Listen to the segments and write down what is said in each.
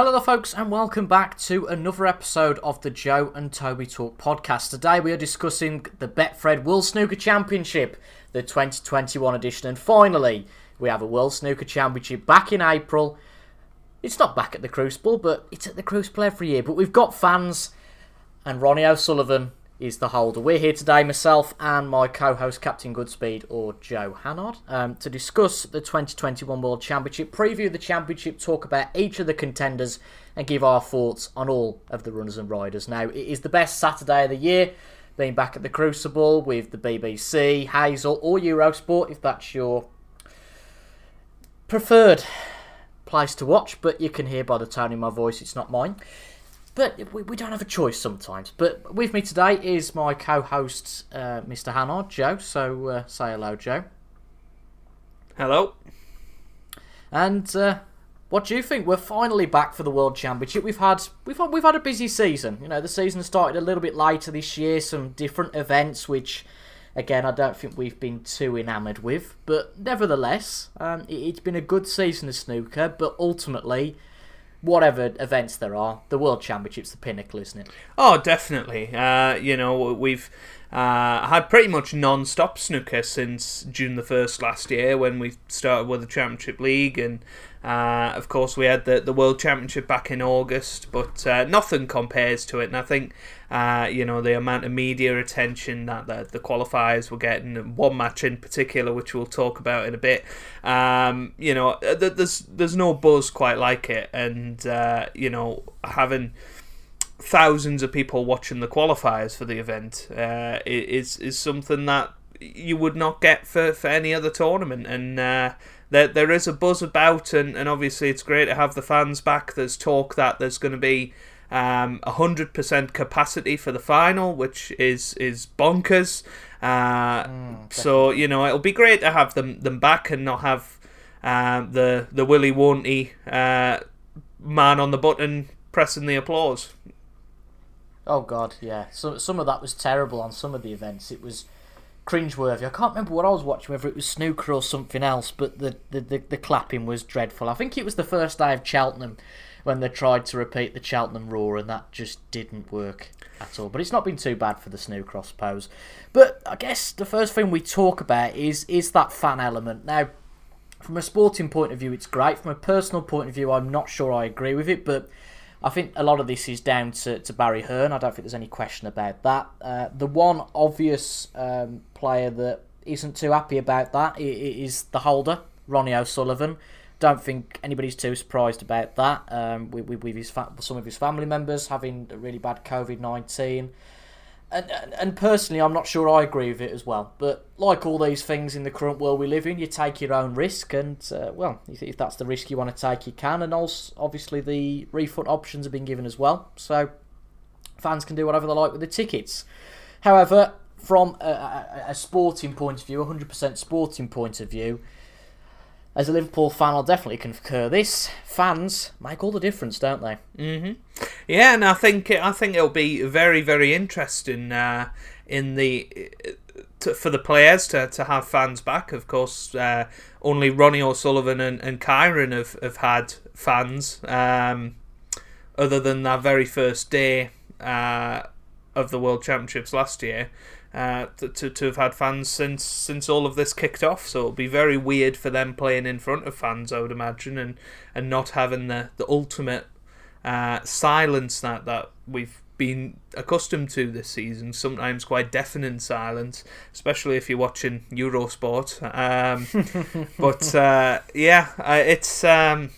Hello there, folks, and welcome back to another episode of the Joe and Toby Talk podcast. Today we are discussing the Betfred World Snooker Championship, the 2021 edition, and finally we have a World Snooker Championship back in April. It's not back at the Crucible, but it's at the Crucible every year. But we've got fans, and Ronnie O'Sullivan is the holder. We're here today, myself and my co-host Captain Goodspeed or Joe Hannard, um, to discuss the 2021 World Championship, preview the championship, talk about each of the contenders, and give our thoughts on all of the runners and riders. Now, it is the best Saturday of the year, being back at the Crucible with the BBC, Hazel, or Eurosport, if that's your preferred place to watch. But you can hear by the tone in my voice, it's not mine. But we, we don't have a choice sometimes. But with me today is my co-host, uh, Mr. Hannard, Joe. So uh, say hello, Joe. Hello. And uh, what do you think? We're finally back for the World Championship. We've had we've had, we've had a busy season. You know, the season started a little bit later this year. Some different events, which again I don't think we've been too enamoured with. But nevertheless, um, it, it's been a good season of snooker. But ultimately whatever events there are, the World Championship's the pinnacle, isn't it? Oh, definitely. Uh, you know, we've uh, had pretty much non-stop snooker since June the first last year when we started with the Championship League, and uh, of course we had the the World Championship back in August. But uh, nothing compares to it, and I think uh, you know the amount of media attention that the, the qualifiers were getting, one match in particular, which we'll talk about in a bit. Um, you know, uh, there's there's no buzz quite like it, and uh, you know having thousands of people watching the qualifiers for the event uh, is is something that you would not get for, for any other tournament. And uh, there, there is a buzz about and, and obviously it's great to have the fans back. There's talk that there's going to be um, 100% capacity for the final which is is bonkers uh, mm, so you know it'll be great to have them them back and not have um, the the willy won'ty uh, man on the button pressing the applause Oh god, yeah. So some of that was terrible on some of the events. It was cringeworthy. I can't remember what I was watching, whether it was snooker or something else, but the, the, the, the clapping was dreadful. I think it was the first day of Cheltenham when they tried to repeat the Cheltenham roar, and that just didn't work at all. But it's not been too bad for the I suppose. But I guess the first thing we talk about is is that fan element. Now, from a sporting point of view, it's great. From a personal point of view, I'm not sure I agree with it, but I think a lot of this is down to, to Barry Hearn. I don't think there's any question about that. Uh, the one obvious um, player that isn't too happy about that is the holder, Ronnie O'Sullivan. Don't think anybody's too surprised about that. Um, with, with his fa- some of his family members having a really bad COVID nineteen and, and personally, I'm not sure I agree with it as well. But like all these things in the current world we live in, you take your own risk, and uh, well, if, if that's the risk you want to take, you can. And also, obviously, the refund options have been given as well, so fans can do whatever they like with the tickets. However, from a, a, a sporting point of view, 100% sporting point of view, as a Liverpool fan, I'll definitely concur. This fans make all the difference, don't they? Mm-hmm. Yeah, and I think I think it'll be very very interesting uh, in the to, for the players to, to have fans back. Of course, uh, only Ronnie O'Sullivan and, and Kyren have, have had fans. Um, other than that very first day uh, of the World Championships last year, uh, to, to have had fans since since all of this kicked off. So it'll be very weird for them playing in front of fans, I would imagine, and, and not having the the ultimate uh, silence that that we've been accustomed to this season. Sometimes quite deafening silence, especially if you're watching Eurosport. Um, but uh, yeah, it's um,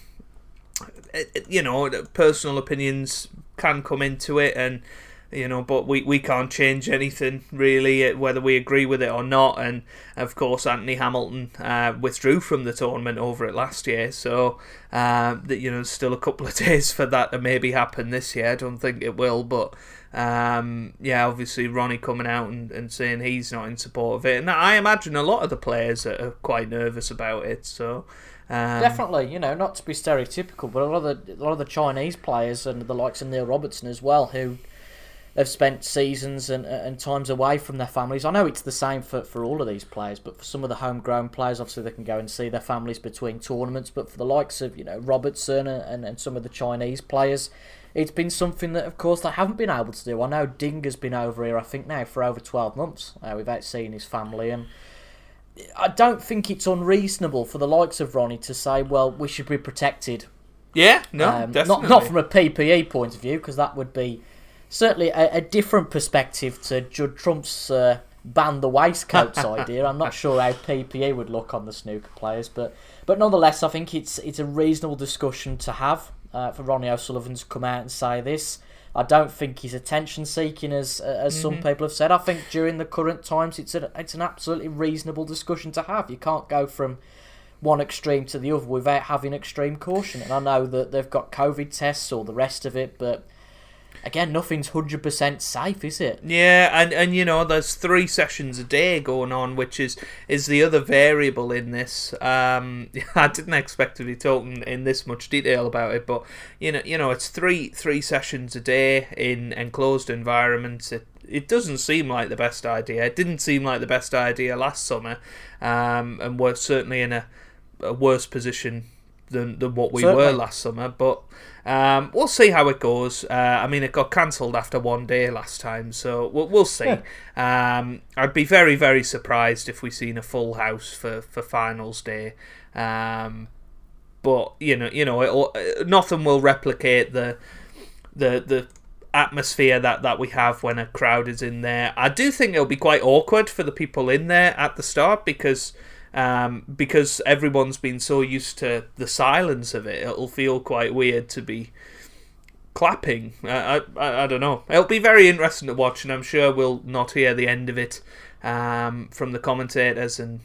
it, you know personal opinions can come into it and you know, but we, we can't change anything really, uh, whether we agree with it or not. And of course, Anthony Hamilton uh, withdrew from the tournament over it last year, so uh, you know, still a couple of days for that to maybe happen this year. I don't think it will, but um, yeah, obviously Ronnie coming out and, and saying he's not in support of it, and I imagine a lot of the players are quite nervous about it. So. Um, Definitely, you know, not to be stereotypical, but a lot of the a lot of the Chinese players and the likes of Neil Robertson as well, who have spent seasons and and times away from their families. I know it's the same for, for all of these players, but for some of the homegrown players, obviously they can go and see their families between tournaments. But for the likes of you know Robertson and, and some of the Chinese players, it's been something that of course they haven't been able to do. I know Ding has been over here, I think now for over twelve months uh, without seeing his family and. I don't think it's unreasonable for the likes of Ronnie to say, "Well, we should be protected." Yeah, no, Um, definitely. not not from a PPE point of view, because that would be certainly a, a different perspective to Judd Trump's uh, ban the waistcoats idea. I'm not sure how PPE would look on the snooker players, but but nonetheless, I think it's it's a reasonable discussion to have uh, for Ronnie O'Sullivan to come out and say this. I don't think he's attention seeking, as as some Mm-hmm. people have said. I think during the current times, it's a, it's an absolutely reasonable discussion to have. You can't go from one extreme to the other without having extreme caution. And I know that they've got COVID tests or the rest of it, but again, nothing's hundred percent safe, is it? Yeah, and and you know, there's three sessions a day going on, which is is the other variable in this. Um, I didn't expect to be talking in this much detail about it, but you know, you know, it's three three sessions a day in enclosed environments. It it doesn't seem like the best idea. It didn't seem like the best idea last summer, um, and we're certainly in a, a worse position than than what we Certainly. were last summer. But um, we'll see how it goes. Uh, I mean, it got cancelled after one day last time, so we'll, we'll see. Um, I'd be very, very surprised if we seen a full house for, for finals day. Um, but you know, you know, it'll, uh, nothing will replicate the the the atmosphere that, that we have when a crowd is in there. I do think it'll be quite awkward for the people in there at the start because um, because everyone's been so used to the silence of it. It'll feel quite weird to be clapping. I, I, I don't know. It'll be very interesting to watch, and I'm sure we'll not hear the end of it um, from the commentators and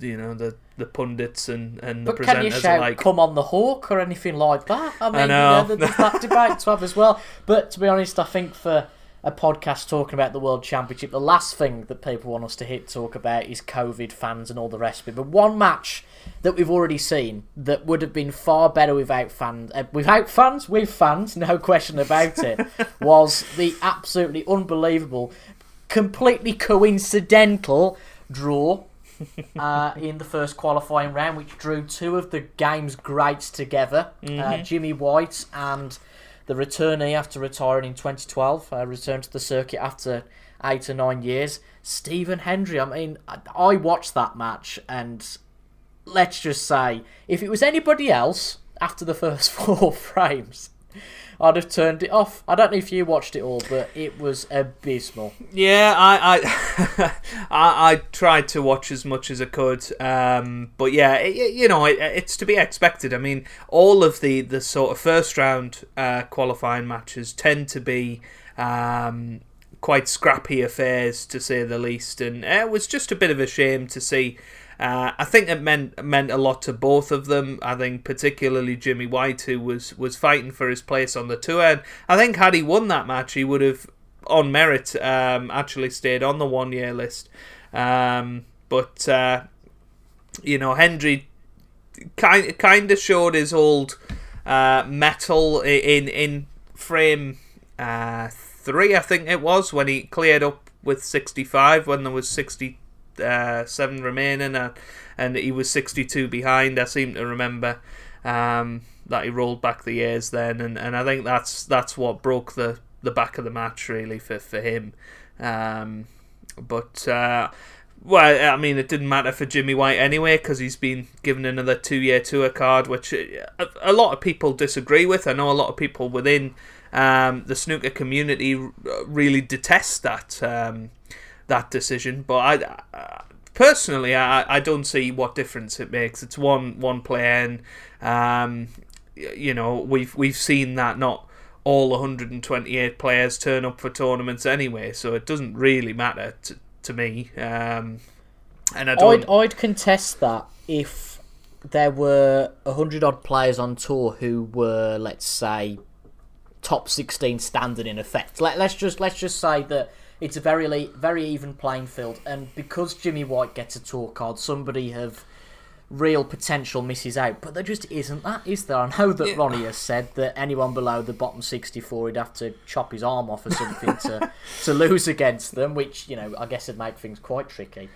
you know the the pundits and, and the But can you presenters shout alike. "Come on the hawk" or anything like that? I mean, know. You know, there's that debate to have as well. But to be honest, I think for a podcast talking about the World Championship, the last thing that people want us to hit talk about is COVID fans and all the rest of it. But one match that we've already seen that would have been far better without fans, uh, without fans, with fans, no question about it, was the absolutely unbelievable, completely coincidental draw uh, in the first qualifying round, which drew two of the game's greats together uh, Jimmy White and the returnee after retiring in 2012, uh, returned to the circuit after eight or nine years, Stephen Hendry. I mean, I, I watched that match, and let's just say, if it was anybody else after the first four frames, I'd have turned it off. I don't know if you watched it all, but it was abysmal. Yeah, I I, I I tried to watch as much as I could, um, but yeah, it, you know, it, it's to be expected. I mean, all of the the sort of first round uh, qualifying matches tend to be. Um, quite scrappy affairs to say the least, and it was just a bit of a shame to see. Uh, I think it meant meant a lot to both of them. I think particularly Jimmy White, who was was fighting for his place on the tour. And I think had he won that match, he would have, on merit, um, actually stayed on the one year list. Um, but uh, you know, Hendry kind kind of showed his old uh, metal in in frame uh, three, I think it was, when he cleared up with sixty five when there was sixty uh, seven remaining, uh, and he was sixty two behind. I seem to remember um, that he rolled back the years then, and, and I think that's that's what broke the, the back of the match really for for him. Um, but uh, well, I mean, it didn't matter for Jimmy White anyway because he's been given another two-year tour card, which uh, a, a lot of people disagree with. I know a lot of people within um, the snooker community really detest that um, that decision, but I. I Personally, I, I don't see what difference it makes. It's one one player, and um, you know we've we've seen that not all 128 players turn up for tournaments anyway, so it doesn't really matter to, to me. Um, and I don't. I'd, I'd contest that if there were a hundred odd players on tour who were, let's say, top sixteen standard in effect. Let, let's just let's just say that it's a very very even playing field, and because Jimmy White gets a tour card, somebody of real potential misses out. But there just isn't that, is there? I know that Yeah. Ronnie has said that anyone below the bottom 64 he'd have to chop his arm off or something to, to lose against them, which, you know, I guess would make things quite tricky.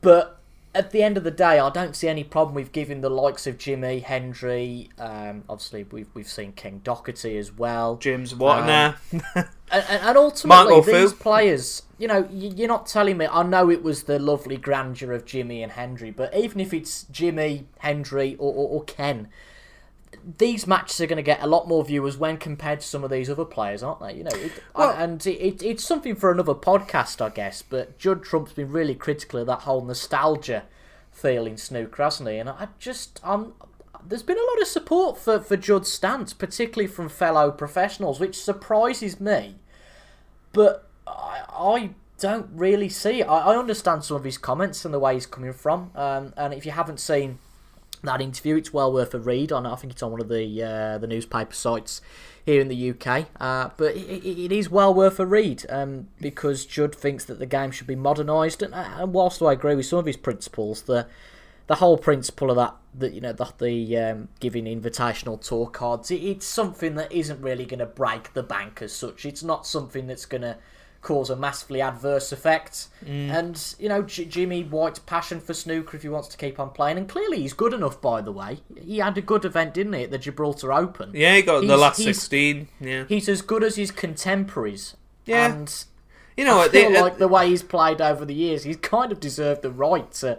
But at the end of the day, I don't see any problem with giving the likes of Jimmy, Hendry, um, obviously we've, we've seen Ken Doherty as well. James Wattana. And, and, and ultimately, these players, you know, you're not telling me. I know it was the lovely grandeur of Jimmy and Hendry, but even if it's Jimmy, Hendry, or, or, or Ken, these matches are going to get a lot more viewers when compared to some of these other players, aren't they? You know, it, Well- and it, it, it's something for another podcast, I guess. But Judd Trump's been really critical of that whole nostalgia feeling snooker, hasn't he? And I just, um, there's been a lot of support for for Judd's stance, particularly from fellow professionals, which surprises me but I, I don't really see it. I, I understand some of his comments and the way he's coming from. Um, and if you haven't seen that interview, it's well worth a read. On I think it's on one of the uh, the newspaper sites here in the UK. Uh, but it, it, is well worth a read um, because Judd thinks that the game should be modernised. And, and whilst I agree with some of his principles, the the whole principle of that that you know the, the um, giving invitational tour cards it, it's something that isn't really going to break the bank as such it's not something that's going to cause a massively adverse effect and you know J- Jimmy White's passion for snooker if he wants to keep on playing and clearly he's good enough by the way he had a good event didn't he at the Gibraltar Open Yeah, he got the last 16. Yeah. he's as good as his contemporaries Yeah. and You know, I feel like the way he's played over the years, he's kind of deserved the right to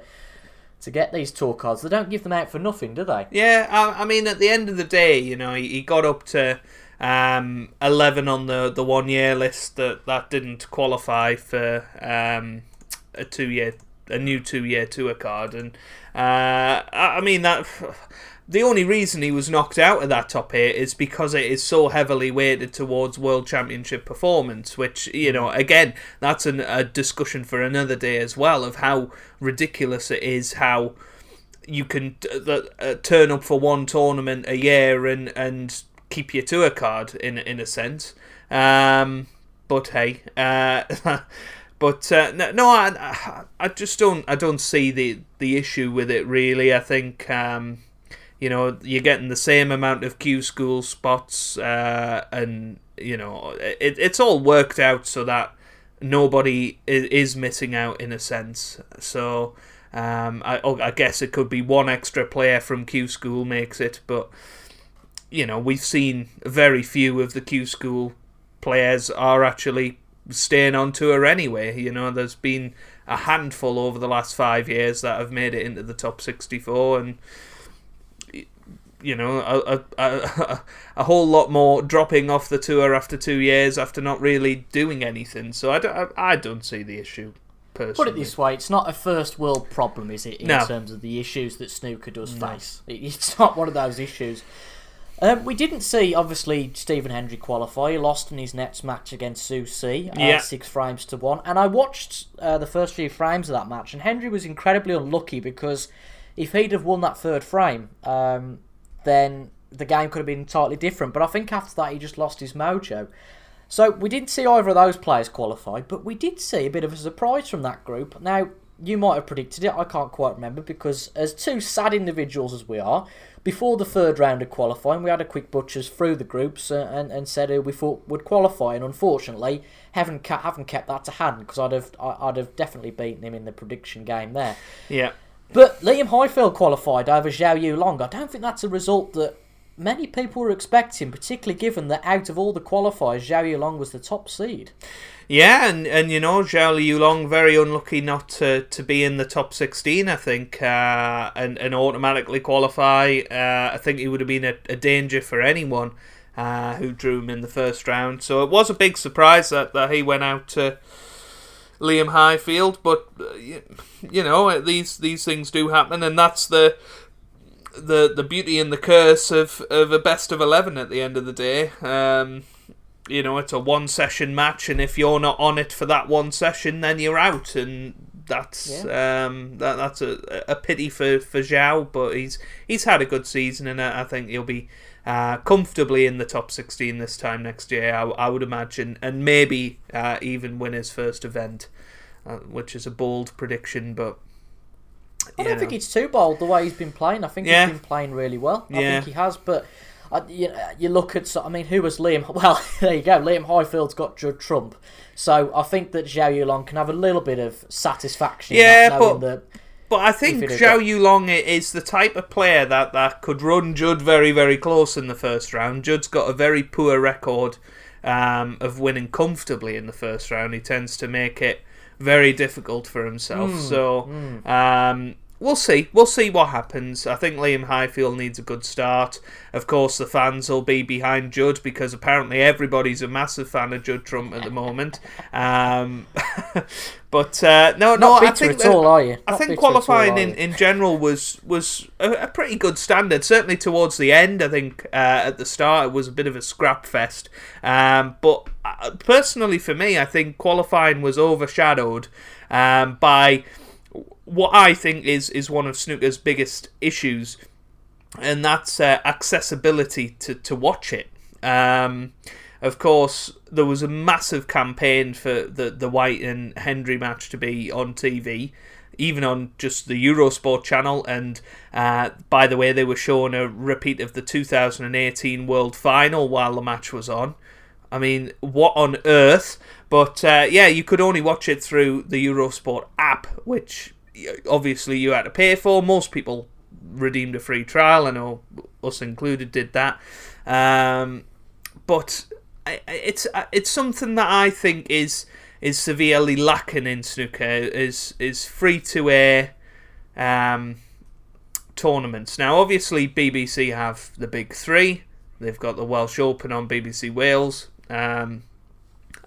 to get these tour cards. They don't give them out for nothing, do they? Yeah, I, I mean, at the end of the day, you know, he, he got up to um, eleven on the, the one year list that that didn't qualify for um, a two year a new two year tour card, and uh, I, I mean that. The only reason he was knocked out of that top eight is because it is so heavily weighted towards World Championship performance, which, you know, again, that's an, a discussion for another day as well of how ridiculous it is how you can uh, uh, turn up for one tournament a year and and keep your tour card in in a sense. Um, but hey, uh, but uh, no, no, I I just don't I don't see the the issue with it really. I think. Um, you know, you're getting the same amount of Q school spots, uh, and you know, it, it's all worked out so that nobody is, is missing out in a sense. So, um, I, oh, I guess it could be one extra player from Q School makes it, but you know we've seen very few of the Q School players are actually staying on tour anyway. You know, there's been a handful over the last five years that have made it into the top 64, and you know a, a, a, a whole lot more dropping off the tour after two years after not really doing anything. So I don't, I, I don't see the issue. Personally. Put it this way, it's not a first world problem, is it, in No. terms of the issues that snooker does face? It's not one of those issues. Um, we didn't see, obviously, Stephen Hendry qualify. He lost in his next match against Xu Si, uh, Yeah. six frames to one. And I watched uh, the first few frames of that match, and Hendry was incredibly unlucky because if he'd have won that third frame, um, then the game could have been entirely different. But I think after that, he just lost his mojo. So we didn't see either of those players qualify, but we did see a bit of a surprise from that group. Now, you might have predicted it, I can't quite remember, because as two sad individuals as we are, before the third round of qualifying, we had a quick butchers through the groups and, and said who we thought would qualify, and unfortunately, haven't haven't kept that to hand because I'd have I'd have definitely beaten him in the prediction game there. Yeah. But Liam Highfield qualified over Zhao Yu Long. I don't think that's a result that many people were expecting, particularly given that out of all the qualifiers, Zhao Yu Long was the top seed. Yeah, and, and you know, Zhao Yulong very unlucky not to, to be in the top 16, I think, uh, and, and automatically qualify. Uh, I think he would have been a, a danger for anyone uh, who drew him in the first round. So it was a big surprise that, that he went out to Liam Highfield, but, uh, you, you know, these, these things do happen, and that's the. The, the beauty and the curse of, of a best of 11 at the end of the day. Um, you know, it's a one session match, and if you're not on it for that one session, then you're out, and that's um, that that's a, a pity for for Zhao, but he's he's had a good season, and I I think he'll be uh, comfortably in the top sixteen this time next year. I, I would imagine, and maybe uh, even win his first event, uh, which is a bold prediction, but I don't think know. it's too bold the way he's been playing. I think Yeah. he's been playing really well. I Yeah. think he has, but. Uh, you, you look at, I mean, who was Liam? Well, there you go. Liam Highfield's got Judd Trump, so I think that Zhao Yulong can have a little bit of satisfaction. Yeah, knowing but- that But I think Zhao Yulong is the type of player that, that could run Judd very, very close in the first round. Judd's got a very poor record um, of winning comfortably in the first round. He tends to make it very difficult for himself. Hmm, so um, we'll see. We'll see what happens. I think Liam Highfield needs a good start. Of course, the fans will be behind Judd because apparently everybody's a massive fan of Judd Trump at the moment. Um, but uh, no, no, not I think at all, are you? I think at all, qualifying in, in general was was a, a pretty good standard. Certainly towards the end, I think uh, at the start it was a bit of a scrap fest. Um, but uh, personally, for me, I think qualifying was overshadowed um, by what I think is is one of snooker's biggest issues, and that's uh, accessibility to to watch it. Um, of course, there was a massive campaign for the the White and Hendry match to be on TV, even on just the Eurosport channel. And uh, by the way, they were showing a repeat of the 2018 World Final while the match was on. I mean, what on earth? But uh, yeah, you could only watch it through the Eurosport app, which obviously you had to pay for. Most people redeemed a free trial. I know us included did that. Um, but it's it's something that I think is is severely lacking in snooker. Is is free to air um, tournaments. Now, obviously, BBC have the big three. They've got the Welsh Open on BBC Wales. Um,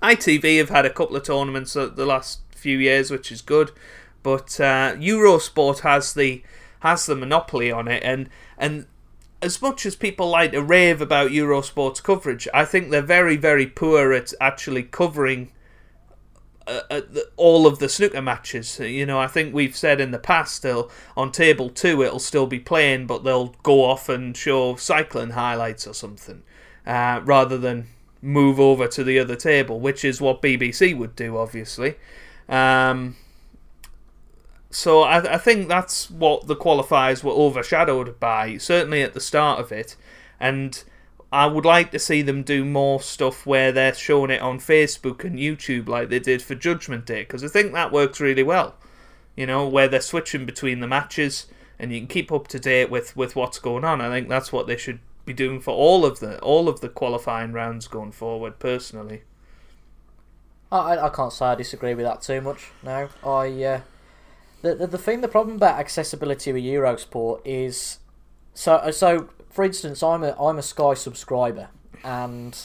ITV have had a couple of tournaments the last few years, which is good. But uh, Eurosport has the has the monopoly on it, and and as much as people like to rave about Eurosport's coverage, I think they're very very poor at actually covering uh, uh, all of the snooker matches. You know, I think we've said in the past, they'll on table two it'll still be playing, but they'll go off and show cycling highlights or something, uh, rather than move over to the other table, which is what BBC would do, obviously. Um, so I, I think that's what the qualifiers were overshadowed by, certainly at the start of it, and I would like to see them do more stuff where they're showing it on Facebook and YouTube like they did for Judgment Day, because I think that works really well. You know, where they're switching between the matches and you can keep up to date with, with what's going on. I think that's what they should be doing for all of the all of the qualifying rounds going forward. Personally, I, I- can't say I disagree with that too much. No, I uh, the, the the thing, the problem about accessibility with Eurosport is so uh, so. For instance, I'm a I'm a Sky subscriber, and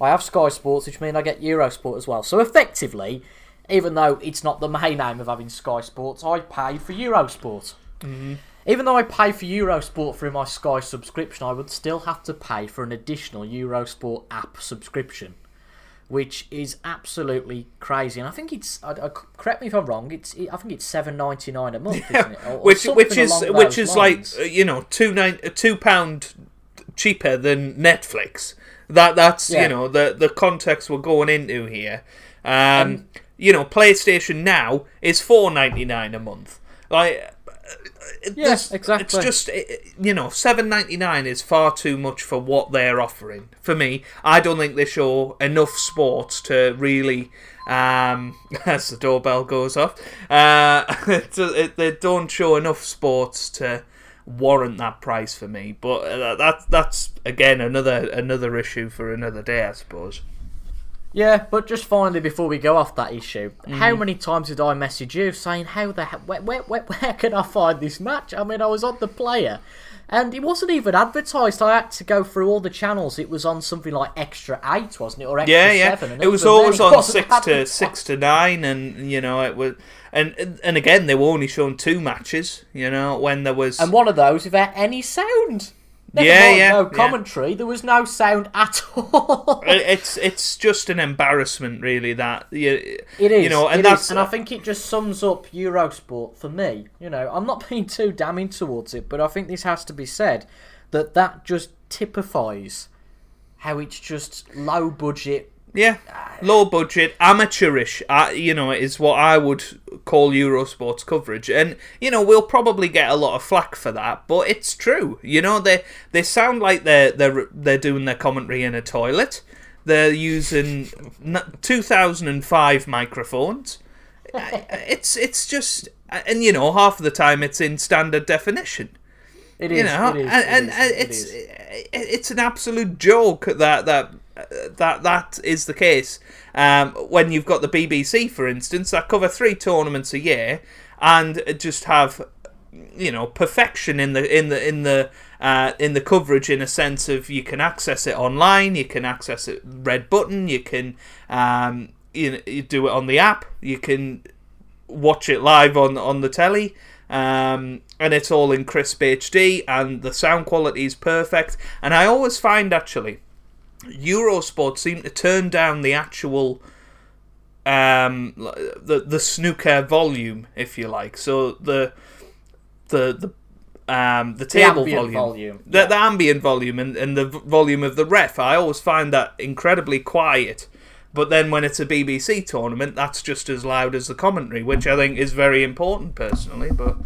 I have Sky Sports, which means I get Eurosport as well. So effectively, even though it's not the main aim of having Sky Sports, I pay for Eurosport. Even though I pay for Eurosport through my Sky subscription, I would still have to pay for an additional Eurosport app subscription, which is absolutely crazy. And I think it's I, I, correct me if I'm wrong. It's I think it's seven ninety nine a month, isn't it? Or- or which which is which is lines. like uh, you know two nine uh, two pound cheaper than Netflix. That that's Yeah. you know the the context we're going into here. Um, you know, PlayStation Now is four ninety nine a month. Like. It- Yeah, exactly. It's just it- you know, seven ninety nine is far too much for what they're offering. For me, I don't think they show enough sports to really. Um, as the doorbell goes off, uh, it, it, they don't show enough sports to warrant that price for me. But uh, that that's again another another issue for another day, I suppose. Yeah, but just finally, before we go off that issue, how Mm-hmm. many times did I message you saying how the he- where, where, where, where can I find this match? I mean, I was on the player, and it wasn't even advertised. I had to go through all the channels. It was on something like Extra Eight, wasn't it, or Extra Yeah, yeah. Seven? and It was always on six to six to nine, and you know it was. And and again, they were only showing two matches. You know when there was. And one of those without any sound. Never Yeah, yeah, no yeah. commentary. There was no sound at all. It's it's just an embarrassment, really. That you, It is, you know, and it is, that's and I think it just sums up Eurosport for me. You know, I'm not being too damning towards it, but I think this has to be said that that just typifies how it's just low budget Yeah, low budget, amateurish. Uh, you know, is what I would call Eurosports coverage, and you know we'll probably get a lot of flack for that, but it's true. You know, they they sound like they're they're they're doing their commentary in a toilet. They're using 2005 microphones. it's it's just, and you know, half of the time it's in standard definition. It is. You know, it is, and, it and, is, it's it is. it's an absolute joke that that that that is the case. Um, when you've got the BBC, for instance, that cover three tournaments a year and just have you know perfection in the in the in the uh, in the coverage in a sense of you can access it online, you can access it red button, you can um, you, know, you do it on the app, you can watch it live on on the telly. Um, and it's all in crisp HD, and the sound quality is perfect. And I always find actually Eurosport seem to turn down the actual um the the snooker volume if you like. So the the the um the table ambient volume, volume, The, yeah. the ambient volume and, and the volume of the ref. I always find that incredibly quiet but then when it's a bbc tournament that's just as loud as the commentary which i think is very important personally but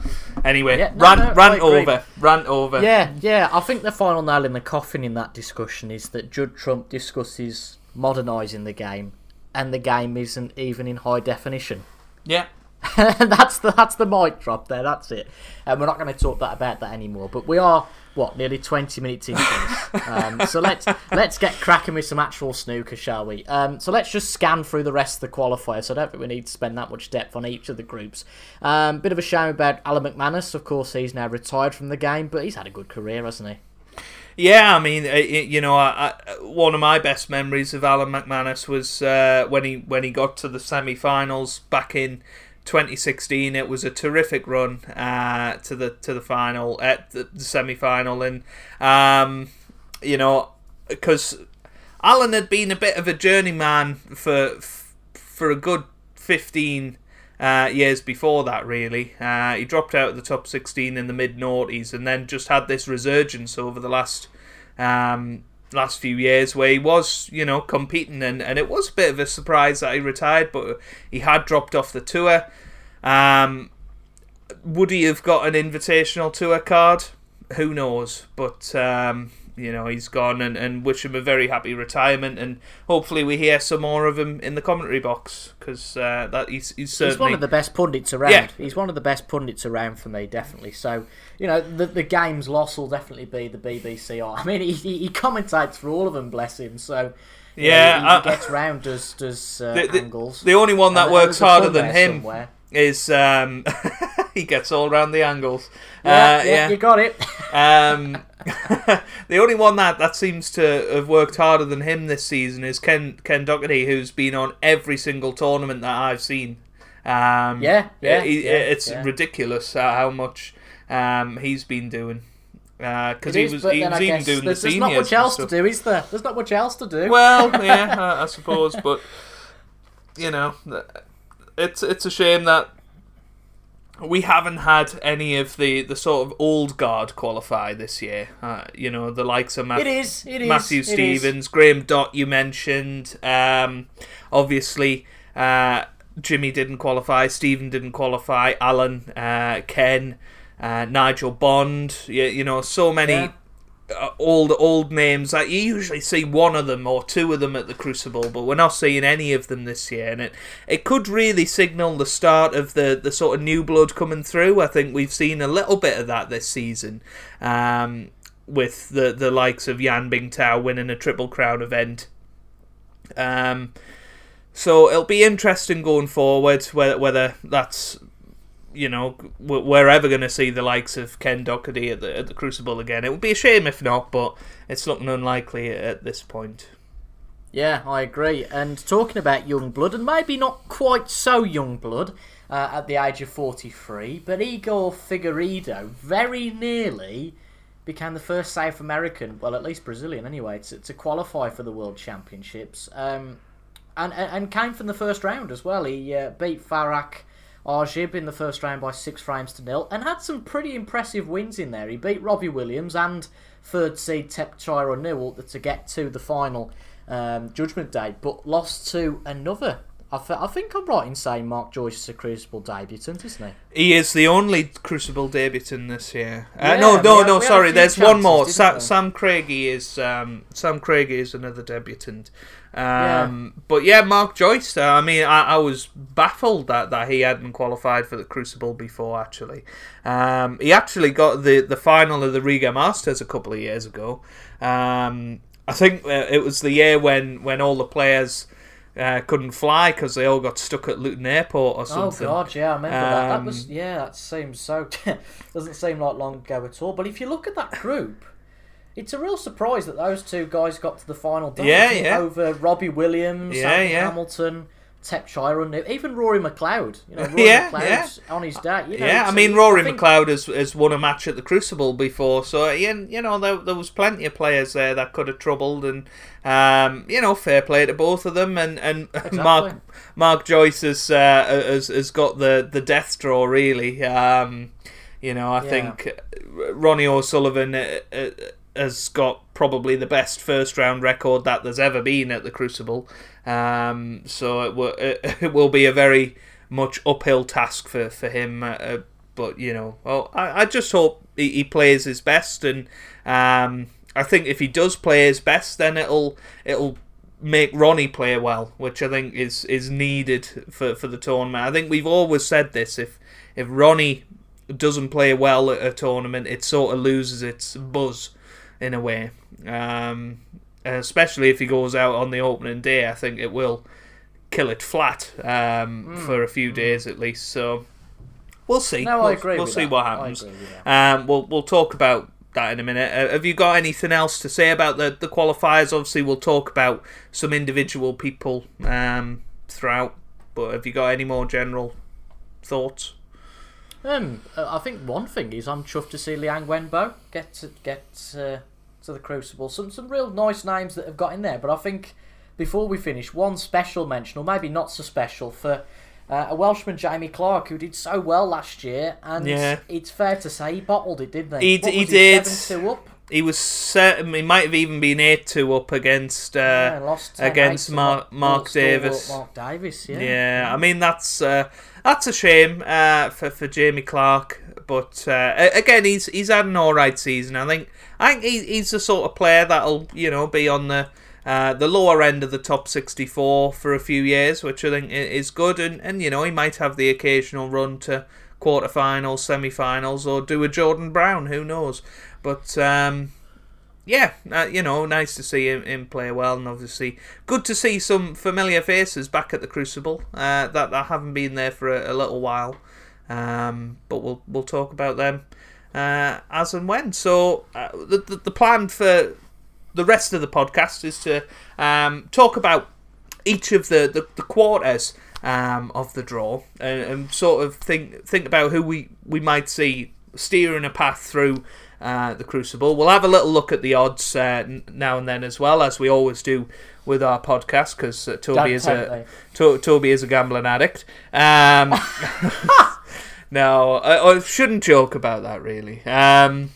anyway Yeah, no, rant no, rant agree. over rant over Yeah, yeah. I think the final nail in the coffin in that discussion is that Judd Trump discusses modernising the game, and the game isn't even in high definition. yeah that's the that's the mic drop there. That's it. And we're not going to talk that about that anymore. But we are what nearly twenty minutes into this. Um, so let's let's get cracking with some actual snooker, shall we? Um, so let's just scan through the rest of the qualifiers. So I don't think we need to spend that much depth on each of the groups. Um, bit of a shame about Alan McManus. Of course, he's now retired from the game, but he's had a good career, hasn't he? Yeah, I mean, you know, I, I, one of my best memories of Alan McManus was uh, when he when he got to the semi-finals back in 2016. It was a terrific run uh, to the to the final at the, the semi-final, and um, you know, because Alan had been a bit of a journeyman for for a good 15 uh, years before that, really. Uh, he dropped out of the top 16 in the mid noughties and then just had this resurgence over the last um, last few years where he was, you know, competing. And, and it was a bit of a surprise that he retired, but he had dropped off the tour. Um, would he have got an invitational tour card? Who knows? But um, you know he's gone, and, and wish him a very happy retirement, and hopefully we hear some more of him in the commentary box because uh, that he's, he's certainly He's one of the best pundits around. Yeah. He's one of the best pundits around for me, definitely. So, you know, the the game's loss will definitely be the BBC. I mean, he, he, commentates for all of them, bless him. So, know, Yeah, he, I- gets round, does does uh, The- the- angles. the only one that And- works harder than him somewhere. is um, he gets all around the angles. Yeah, uh, yeah, you got it. Um, the only one that, that seems to have worked harder than him this season is Ken Ken Doherty, who's been on every single tournament that I've seen. Um, Yeah, yeah, he- yeah, it's yeah. ridiculous uh, how much um, he's been doing. Because It he is, was he was even doing there's, the there's not much else to do, is there? There's not much else to do. Well, yeah, I, I suppose, but you know, it's it's a shame that we haven't had any of the, the sort of old guard qualify this year. Uh, you know, the likes of it is. It is. Matthew. Stevens, Graham Dott. You mentioned, um, obviously. Uh, Jimmy didn't qualify. Stephen didn't qualify. Alan, uh, Ken, uh, Nigel Bond. You, you know, so many Yeah. Uh, old old names that you usually see one of them or two of them at the Crucible, but we're not seeing any of them this year, and it it could really signal the start of the the sort of new blood coming through. I think we've seen a little bit of that this season. Um, with the, the likes of Yan Bingtao winning a Triple Crown event. Um, so it'll be interesting going forward whether whether that's you know we're ever going to see the likes of Ken Doherty at the at the Crucible again. It would be a shame if not, but it's looking unlikely at this point. Yeah, I agree. And talking about young blood, and maybe not quite so young blood uh, at the age of 43, but Igor Figueiredo very nearly became the first South American, well, at least Brazilian anyway, to, to qualify for the World Championships. Um, and, and, and came from the first round as well. He uh, beat Farakh Ajaib in the first round by six frames to nil and had some pretty impressive wins in there. He beat Robbie Williams and third seed Thepchaiya Un-Nooh to get to the final um, Judgment Day, but lost to another. I, th- I think I'm right in saying Mark Joyce is a Crucible debutant, isn't he? He is the only Crucible debutant this year. Uh, Yeah, no, no, had- no. we had a Sorry, there's one more. Sa- Sam Craigie is um, Sam Craigie is another debutant. Um, Yeah. But yeah, Mark Joyce. Uh, I mean, I, I was baffled that, that he hadn't qualified for the Crucible before. Actually, um, he actually got the the final of the Riga Masters a couple of years ago. Um, I think uh, it was the year when when all the players. Uh, couldn't fly because they all got stuck at Luton Airport or something. Oh something. God, yeah, I remember that. That was Um, yeah, that seems so. doesn't seem like long ago at all. But if you look at that group, it's a real surprise that those two guys got to the final. Yeah, yeah. Over Robbie Williams, Yeah, Andy yeah. Hamilton, Thepchaiya, even Rory McLeod. You know, Rory Yeah, McLeod's on his day. You know, yeah, I mean Rory think- McLeod has, has won a match at the Crucible before, so yeah, you know there, there was plenty of players there that could have troubled, and um, you know fair play to both of them, and and Mark Mark Joyce has, uh, has has got the the death draw really. Um, you know I Yeah. think Ronnie O'Sullivan uh, uh, has got probably the best first round record that there's ever been at the Crucible. Um, so it will it, will be a very much uphill task for for him. Uh, uh, but you know, well, I, I just hope he, he plays his best, and um, I think if he does play his best, then it'll it'll make Ronnie play well, which I think is is needed for for the tournament. I think we've always said this: if if Ronnie doesn't play well at a tournament, it sort of loses its buzz in a way. Um, especially if he goes out on the opening day, I think it will kill it flat um, for a few days at least. So we'll see. Mm. No, we'll, I agree. We'll see that. what happens. agree with that. Um, we'll we'll talk about that in a minute. Uh, have you got anything else to say about the the qualifiers? Obviously, we'll talk about some individual people um, throughout. But have you got any more general thoughts? Um, I think one thing is I'm chuffed to see Liang Wenbo get to, get uh, to the Crucible. Some some real nice names that have got in there, but I think before we finish, one special mention, or maybe not so special, for uh, a Welshman, Jamie Clarke, who did so well last year, and Yeah. it's fair to say he bottled it, didn't he? He- What he did. Seven two up. He was certain. He might have even been eight two up against. Uh, Yeah, lost 10 against Mark- Mark, Davis. Mark Davis, yeah. Yeah, I mean that's uh, that's a shame uh, for for Jamie Clarke, but uh, again he's he's had an all right season. I think I think he, he's the sort of player that'll you know be on the uh, the lower end of the top sixty four for a few years, which I think is good. And and you know he might have the occasional run to quarterfinals, semi-finals, or do a Jordan Brown. Who knows? But um, yeah, uh, you know, nice to see him, him play well, and obviously good to see some familiar faces back at the Crucible uh, that that haven't been there for a, a little while. Um, but we'll we'll talk about them uh, as and when. So uh, the, the the plan for the rest of the podcast is to um, talk about each of the the, the quarters um, of the draw and, and sort of think think about who we we might see steering a path through uh, the Crucible. We'll have a little look at the odds uh, n- now and then as well, as we always do with our podcast, because uh, Toby is a to- Toby is a gambling addict. Um, no, I, I shouldn't joke about that really. Um,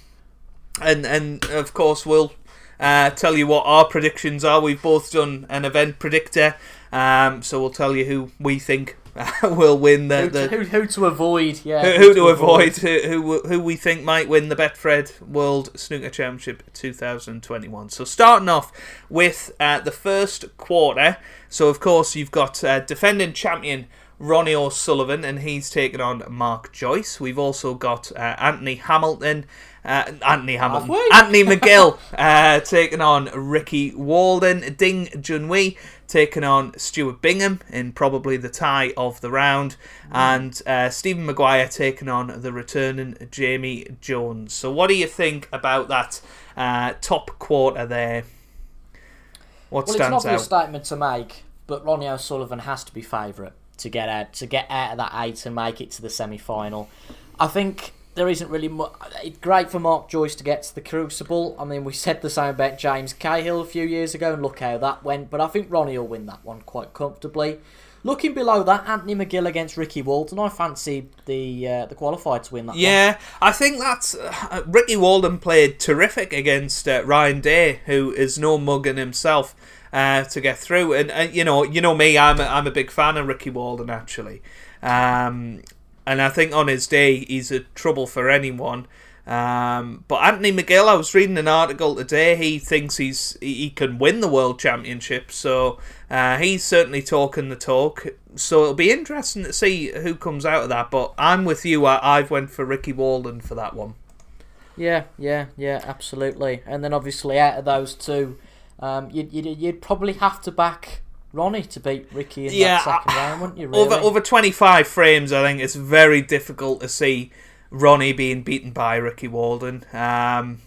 and and of course we'll uh, tell you what our predictions are. We've both done an event predictor, um, so we'll tell you who we think will win the, Who, the who, who to avoid? Yeah. who, who to avoid, who, who who we think might win the Betfred World Snooker Championship 2021. So starting off with uh, the first quarter. So of course you've got uh, defending champion Ronnie O'Sullivan, and he's taken on Mark Joyce. We've also got uh, Anthony Hamilton. Uh, Anthony Hamilton? Anthony McGill uh, taking on Ricky Walden, Ding Junhui taking on Stuart Bingham in probably the tie of the round, and uh, Stephen Maguire taking on the returning Jamie Jones. So, what do you think about that uh, top quarter there? What Well, it's an stands obvious out? statement to make, but Ronnie O'Sullivan has to be favourite to get out to get out of that eight and make it to the semi-final. I think there isn't really much. It's great for Mark Joyce to get to the Crucible. I mean, we said the same about James Cahill a few years ago, and look how that went. But I think Ronnie will win that one quite comfortably. Looking below that, Anthony McGill against Ricky Walden. I fancy the uh, the qualified to win that. one. Yeah, I think that's uh, Ricky Walden played terrific against uh, Ryan Day, who is no mug in himself. Uh, to get through. And uh, you know, you know me, I'm a, I'm a big fan of Ricky Walden actually, um, and I think on his day he's a trouble for anyone. Um, but Anthony McGill, I was reading an article today. He thinks he's he can win the world championship, so uh, he's certainly talking the talk. So it'll be interesting to see who comes out of that. But I'm with you. I, I've went for Ricky Walden for that one. Yeah, yeah, yeah, absolutely. And then obviously out of those two, um, you'd, you'd you'd probably have to back Ronnie to beat Ricky in Yeah, that second round, wouldn't you? Really? Over over 25 frames, I think it's very difficult to see Ronnie being beaten by Ricky Walden. Um,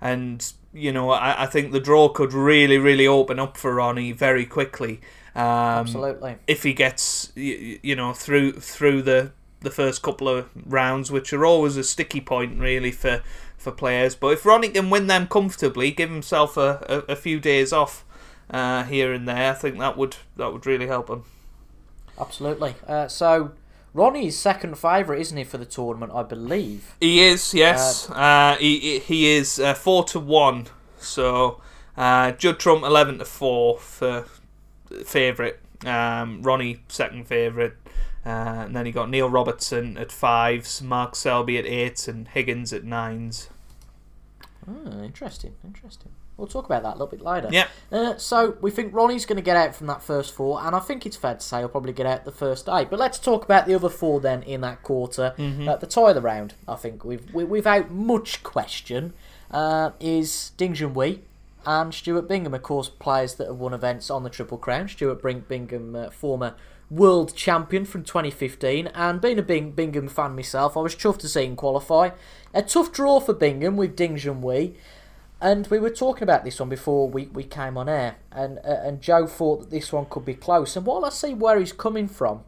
and you know, I, I think the draw could really, really open up for Ronnie very quickly. Um, Absolutely. if he gets you, you know through through the the first couple of rounds, which are always a sticky point really for for players. But if Ronnie can win them comfortably, give himself a, a, a few days off uh, here and there, I think that would that would really help him. Absolutely. Uh, so Ronnie's second favourite, isn't he, for the tournament? I believe. He is, yes. Uh, he he- he is uh, four to one. So uh, Judd Trump eleven to four for favourite. Um, Ronnie second favourite. Uh, and then he got Neil Robertson at fives, Mark Selby at eights, and Higgins at nines. Oh, interesting, interesting. We'll talk about that a little bit later. Yeah. Uh, so we think Ronnie's going to get out from that first four, and I think it's fair to say he'll probably get out the first eight. But let's talk about the other four then in that quarter. Mm-hmm. At the tie of the round, I think we've we, without much question uh, is Ding Junhui and Stuart Bingham, of course, players that have won events on the Triple Crown. Stuart Bing- Bingham, uh, former world champion from 2015, and being a Bing- Bingham fan myself, I was chuffed to see him qualify. A tough draw for Bingham with Ding Junhui. And we were talking about this one before we, we came on air, and uh, and Joe thought that this one could be close. And while I see where he's coming from,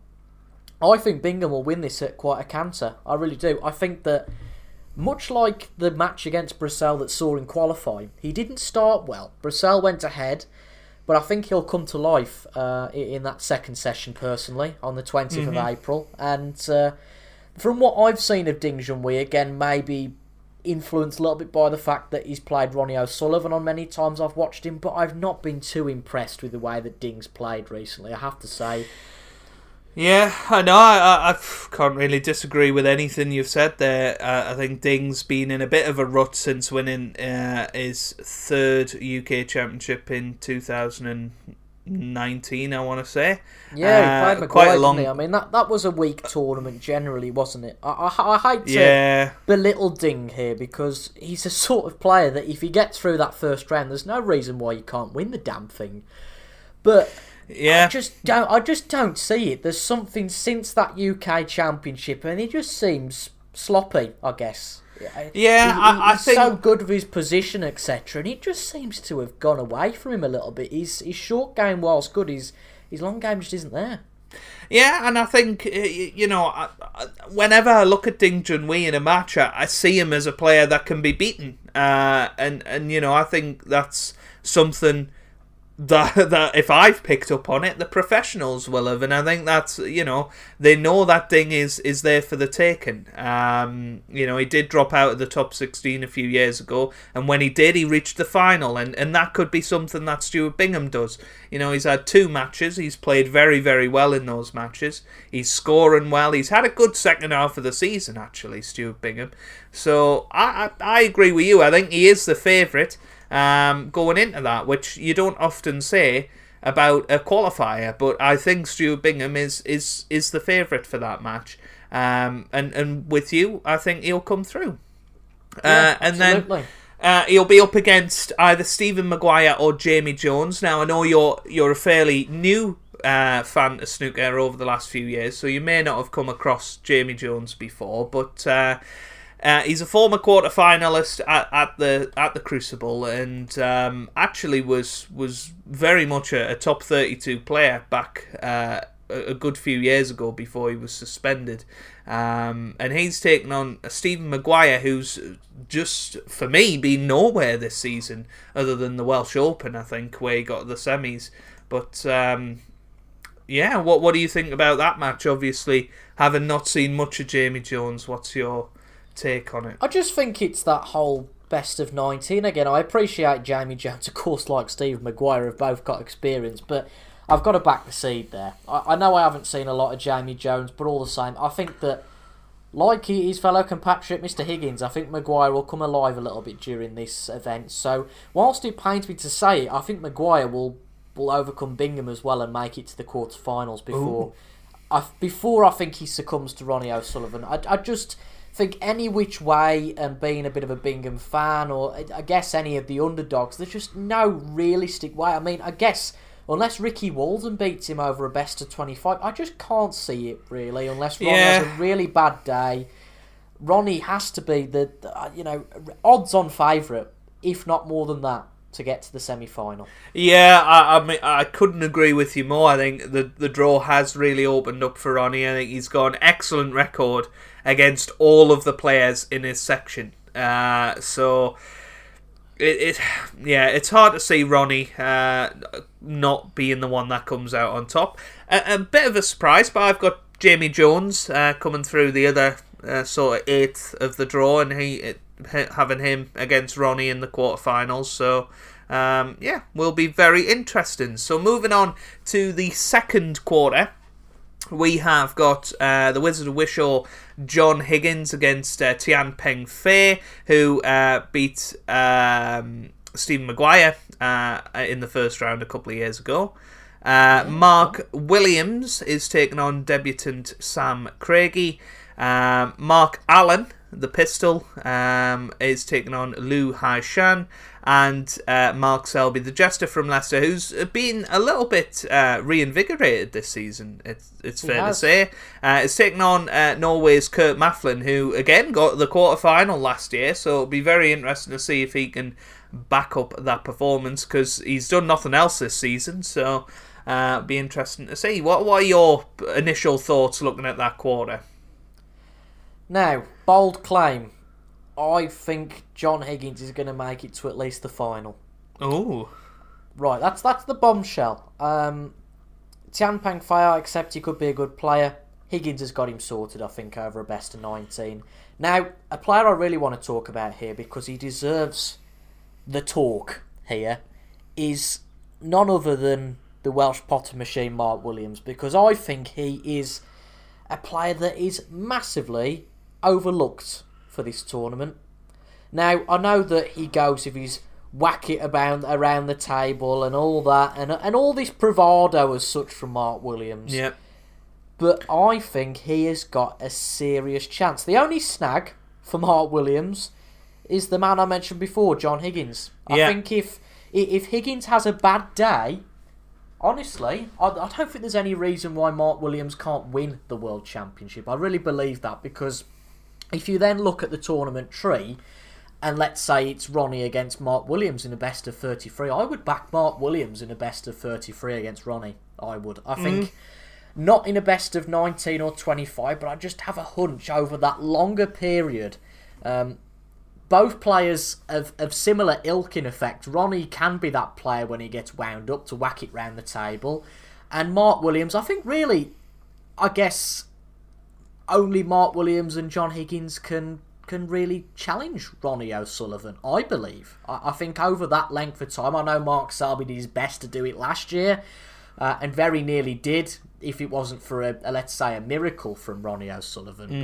I think Bingham will win this at quite a canter. I really do. I think that much like the match against Brecel that saw him qualify, he didn't start well. Brecel went ahead, but I think he'll come to life uh, in that second session personally on the 20th of April. And uh, from what I've seen of Ding Junhui, again, maybe influenced a little bit by the fact that he's played Ronnie O'Sullivan on many times I've watched him, but I've not been too impressed with the way that Ding's played recently, I have to say. Yeah, I know. I, I, can't really disagree with anything you've said there. Uh, I think Ding's been in a bit of a rut since winning uh, his third UK championship in 2019, I want to say. Yeah, he Uh, played quite a long- I mean, that, that was a weak tournament generally, wasn't it? I, I, I hate to Yeah, belittle Ding here because he's a sort of player that if he gets through that first round, there's no reason why you can't win the damn thing. But I yeah. just don't. I just don't see it. There's something since that UK Championship, and he just seems sloppy. I guess. Yeah, He- I- I think- so good with his position, etc. And it just seems to have gone away from him a little bit. His his short game, whilst good, his his long game just isn't there. Yeah, and I think uh, you know, whenever I look at Ding Junhui in a match, I, I see him as a player that can be beaten, uh, and and you know, I think that's something that that if I've picked up on it, the professionals will have, and I think that's you know they know that Ding is is there for the taking. Um, you know, he did drop out of the top sixteen a few years ago, and when he did, he reached the final, and and that could be something that Stuart Bingham does. You know, he's had two matches, he's played very very well in those matches. He's scoring well. He's had a good second half of the season actually, Stuart Bingham. So I I, I agree with you. I think he is the favourite um, going into that, which you don't often say about a qualifier. But I think Stuart Bingham is is is the favourite for that match. Um, and and with you, I think he'll come through. Yeah, uh, and then uh, he'll be up against either Stephen Maguire or Jamie Jones. Now I know you're you're a fairly new uh, fan of snooker over the last few years, so you may not have come across Jamie Jones before, but. Uh, uh, he's a former quarter finalist at, at the at the Crucible, and um, actually was was very much a, a top thirty two player back uh, a, a good few years ago before he was suspended. Um, and he's taken on Stephen Maguire, who's just for me been nowhere this season, other than the Welsh Open, I think, where he got the semis. But um, yeah, what what do you think about that match? Obviously, having not seen much of Jamie Jones, what's your take on it? I just think it's that whole best of 19 again. I appreciate Jamie Jones, of course, like Steve Maguire, have both got experience, but I've got to back the seed there. I, I know I haven't seen a lot of Jamie Jones, but all the same, I think that, like his fellow compatriot Mr. Higgins, I think Maguire will come alive a little bit during this event. So, whilst it pains me to say it, I think Maguire will will overcome Bingham as well and make it to the quarterfinals before. I, before I think he succumbs to Ronnie O'Sullivan. I, I just think any which way, and being a bit of a Bingham fan, or I guess any of the underdogs, there's just no realistic way. I mean, I guess unless Ricky Walden beats him over a best of 25, I just can't see it really. Unless Ronnie Yeah. has a really bad day, Ronnie has to be the, the uh, you know odds-on favourite, if not more than that, to get to the semi-final. Yeah, I, I mean, I couldn't agree with you more. I think the the draw has really opened up for Ronnie. I think he's got an excellent record against all of the players in his section. Uh, so it, it, yeah, it's hard to see Ronnie uh, not being the one that comes out on top. A, a bit of a surprise, but I've got Jamie Jones uh, coming through the other uh, sort of eighth of the draw, and he it, having him against Ronnie in the quarterfinals. So. Um, yeah, will be very interesting. So moving on to the second quarter, we have got uh, the Wizard of Wishaw, John Higgins against uh, Tian Pengfei, who uh, beat um, Stephen Maguire uh, in the first round a couple of years ago. Uh, Mark Williams is taking on debutant Sam Craigie. Um, Mark Allen, the pistol, um, is taking on Lu Haotian. And uh, Mark Selby, the jester from Leicester, who's been a little bit uh, reinvigorated this season, it's, it's fair to say. Uh, is taking on uh, Norway's Kurt Maflin, who again got the quarter final last year, so it'll be very interesting to see if he can back up that performance because he's done nothing else this season. So uh, it'll be interesting to see. What, what are your initial thoughts looking at that quarter? Now, bold claim. I think John Higgins is going to make it to at least the final. Oh, Right, that's that's the bombshell. Um, Tian Fei, I accept he could be a good player. Higgins has got him sorted, I think, over a best of 19. Now, a player I really want to talk about here because he deserves the talk here is none other than the Welsh Potter machine, Mark Williams, because I think he is a player that is massively overlooked for this tournament. Now, I know that he goes if he's whack it about around the table and all that, and and all this bravado as such from Mark Williams. yeah. But I think he has got a serious chance. The only snag for Mark Williams is the man I mentioned before, John Higgins. I think if if Higgins has a bad day, honestly, I, I don't think there's any reason why Mark Williams can't win the World Championship. I really believe that because if you then look at the tournament tree, and let's say it's Ronnie against Mark Williams in a best of 33, I would back Mark Williams in a best of 33 against Ronnie. I would. I think not in a best of 19 or 25, but I just have a hunch over that longer period. Um, both players of, of similar ilk in effect. Ronnie can be that player when he gets wound up to whack it round the table. And Mark Williams, I think really, I guess only Mark Williams and John Higgins can can really challenge Ronnie O'Sullivan, I believe. I, I think over that length of time, I know Mark Selby did his best to do it last year, uh, and very nearly did if it wasn't for a, a let's say a miracle from Ronnie O'Sullivan.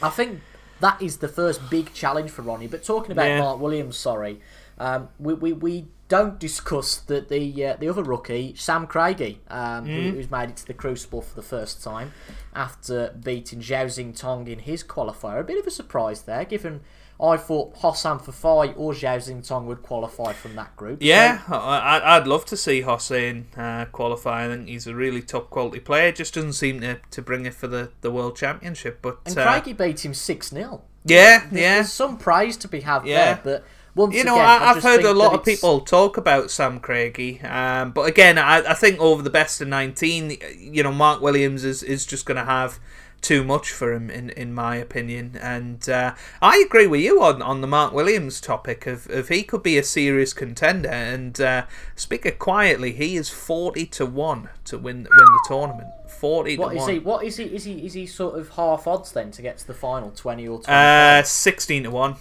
But I think that is the first big challenge for Ronnie. But talking about Yeah. Mark Williams, sorry, um, we, we, we don't discuss that the uh, the other rookie, Sam Craigie, um, who, who's made it to the Crucible for the first time after beating Zhao Xintong in his qualifier. A bit of a surprise there, given I thought Hossein Vafaei or Zhao Xintong would qualify from that group. Yeah, I, I- I'd love to see Hossein uh, qualify. I think he's a really top quality player. Just doesn't seem to, to bring it for the, the World Championship. But and uh, Craigie beat him 6 0. yeah, There's, yeah. there's some praise to be had Yeah. there, but once you know, again, I, have heard a lot of people talk about Sam Craigie, um, but again, I, I, think over the best of 19, you know, Mark Williams is, is just going to have too much for him, in, in my opinion. And uh, I agree with you on, on the Mark Williams topic of, of he could be a serious contender. And uh, speaker quietly, he is 40 to 1 to win, win the tournament. 40 what is he what is he is he is he sort of half odds then to get to the final 20 or 20 uh 16 to 1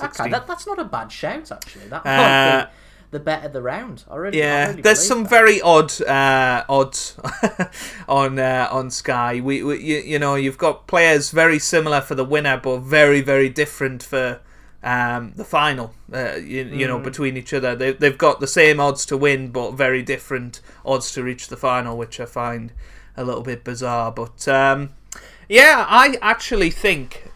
Okay, that, that's not a bad shout actually. That Uh, be the better the round. I really, I Yeah, really there's some that. very odd uh, odds on uh, on Sky. We, we you, you know you've got players very similar for the winner, but very very different for um, the final. Uh, you, you Mm. know between each other, they they've got the same odds to win, but very different odds to reach the final, which I find a little bit bizarre. But um, yeah, I actually think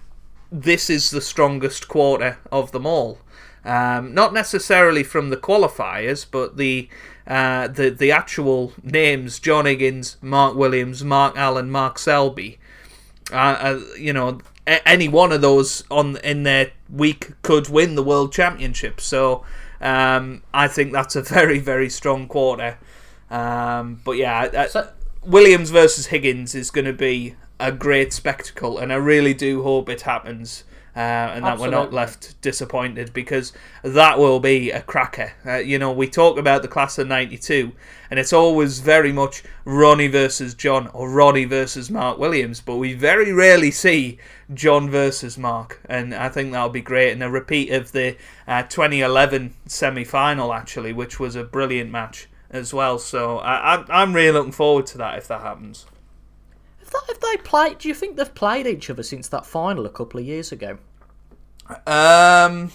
this is the strongest quarter of them all. Um, not necessarily from the qualifiers, but the uh, the the actual names: John Higgins, Mark Williams, Mark Allen, Mark Selby. Uh, uh, you know, a- any one of those on in their week could win the world championship. So um, I think that's a very very strong quarter. Um, but yeah, So- Williams versus Higgins is going to be a great spectacle, and I really do hope it happens. Uh, and that we're not left disappointed because that will be a cracker. Uh, you know, we talk about the class of '92, and it's always very much Ronnie versus John or Ronnie versus Mark Williams, but we very rarely see John versus Mark, and I think that'll be great. And a repeat of the uh, 2011 semi-final, actually, which was a brilliant match as well. So I, I, I'm really looking forward to that if that happens. If they play, do you think they've played each other since that final a couple of years ago? Um,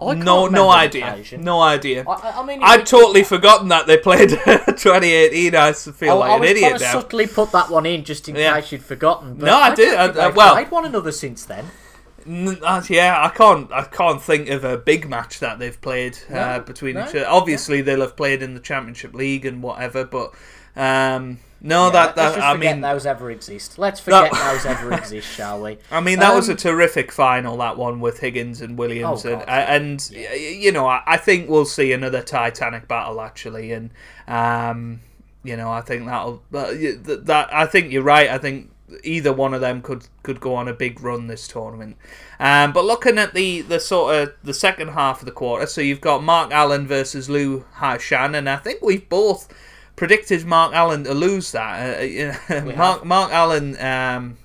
I no, no idea, occasion. no idea. I- I, mean, I'd totally forgotten that they played 2018. I feel I, like I an idiot now. subtly put that one in just in Yeah. case you'd forgotten. But No, I did, I- they've well- played one another since then. N- uh, yeah, I can't. I can't think of a big match that they've played uh, between no, each other. Obviously, they'll have played in the Championship League and whatever, but um, no, that Let's that just I mean, those ever exist. Let's forget That- those ever exist, shall we? I mean that was a Um, terrific final. That one with Higgins and Williams, Oh, and and y- you know, I, I think we'll see another Titanic battle actually, and um, you know, I think that'll uh, y- th- that I think you're right. I think either one of them could could go on a big run this tournament. Um, but looking at the the sort of the second half of the quarter, so you've got Mark Allen versus Lu Haotian, and I think we've both predicted Mark Allen to lose that. Uh, you know, Mark have. Mark Allen. Um,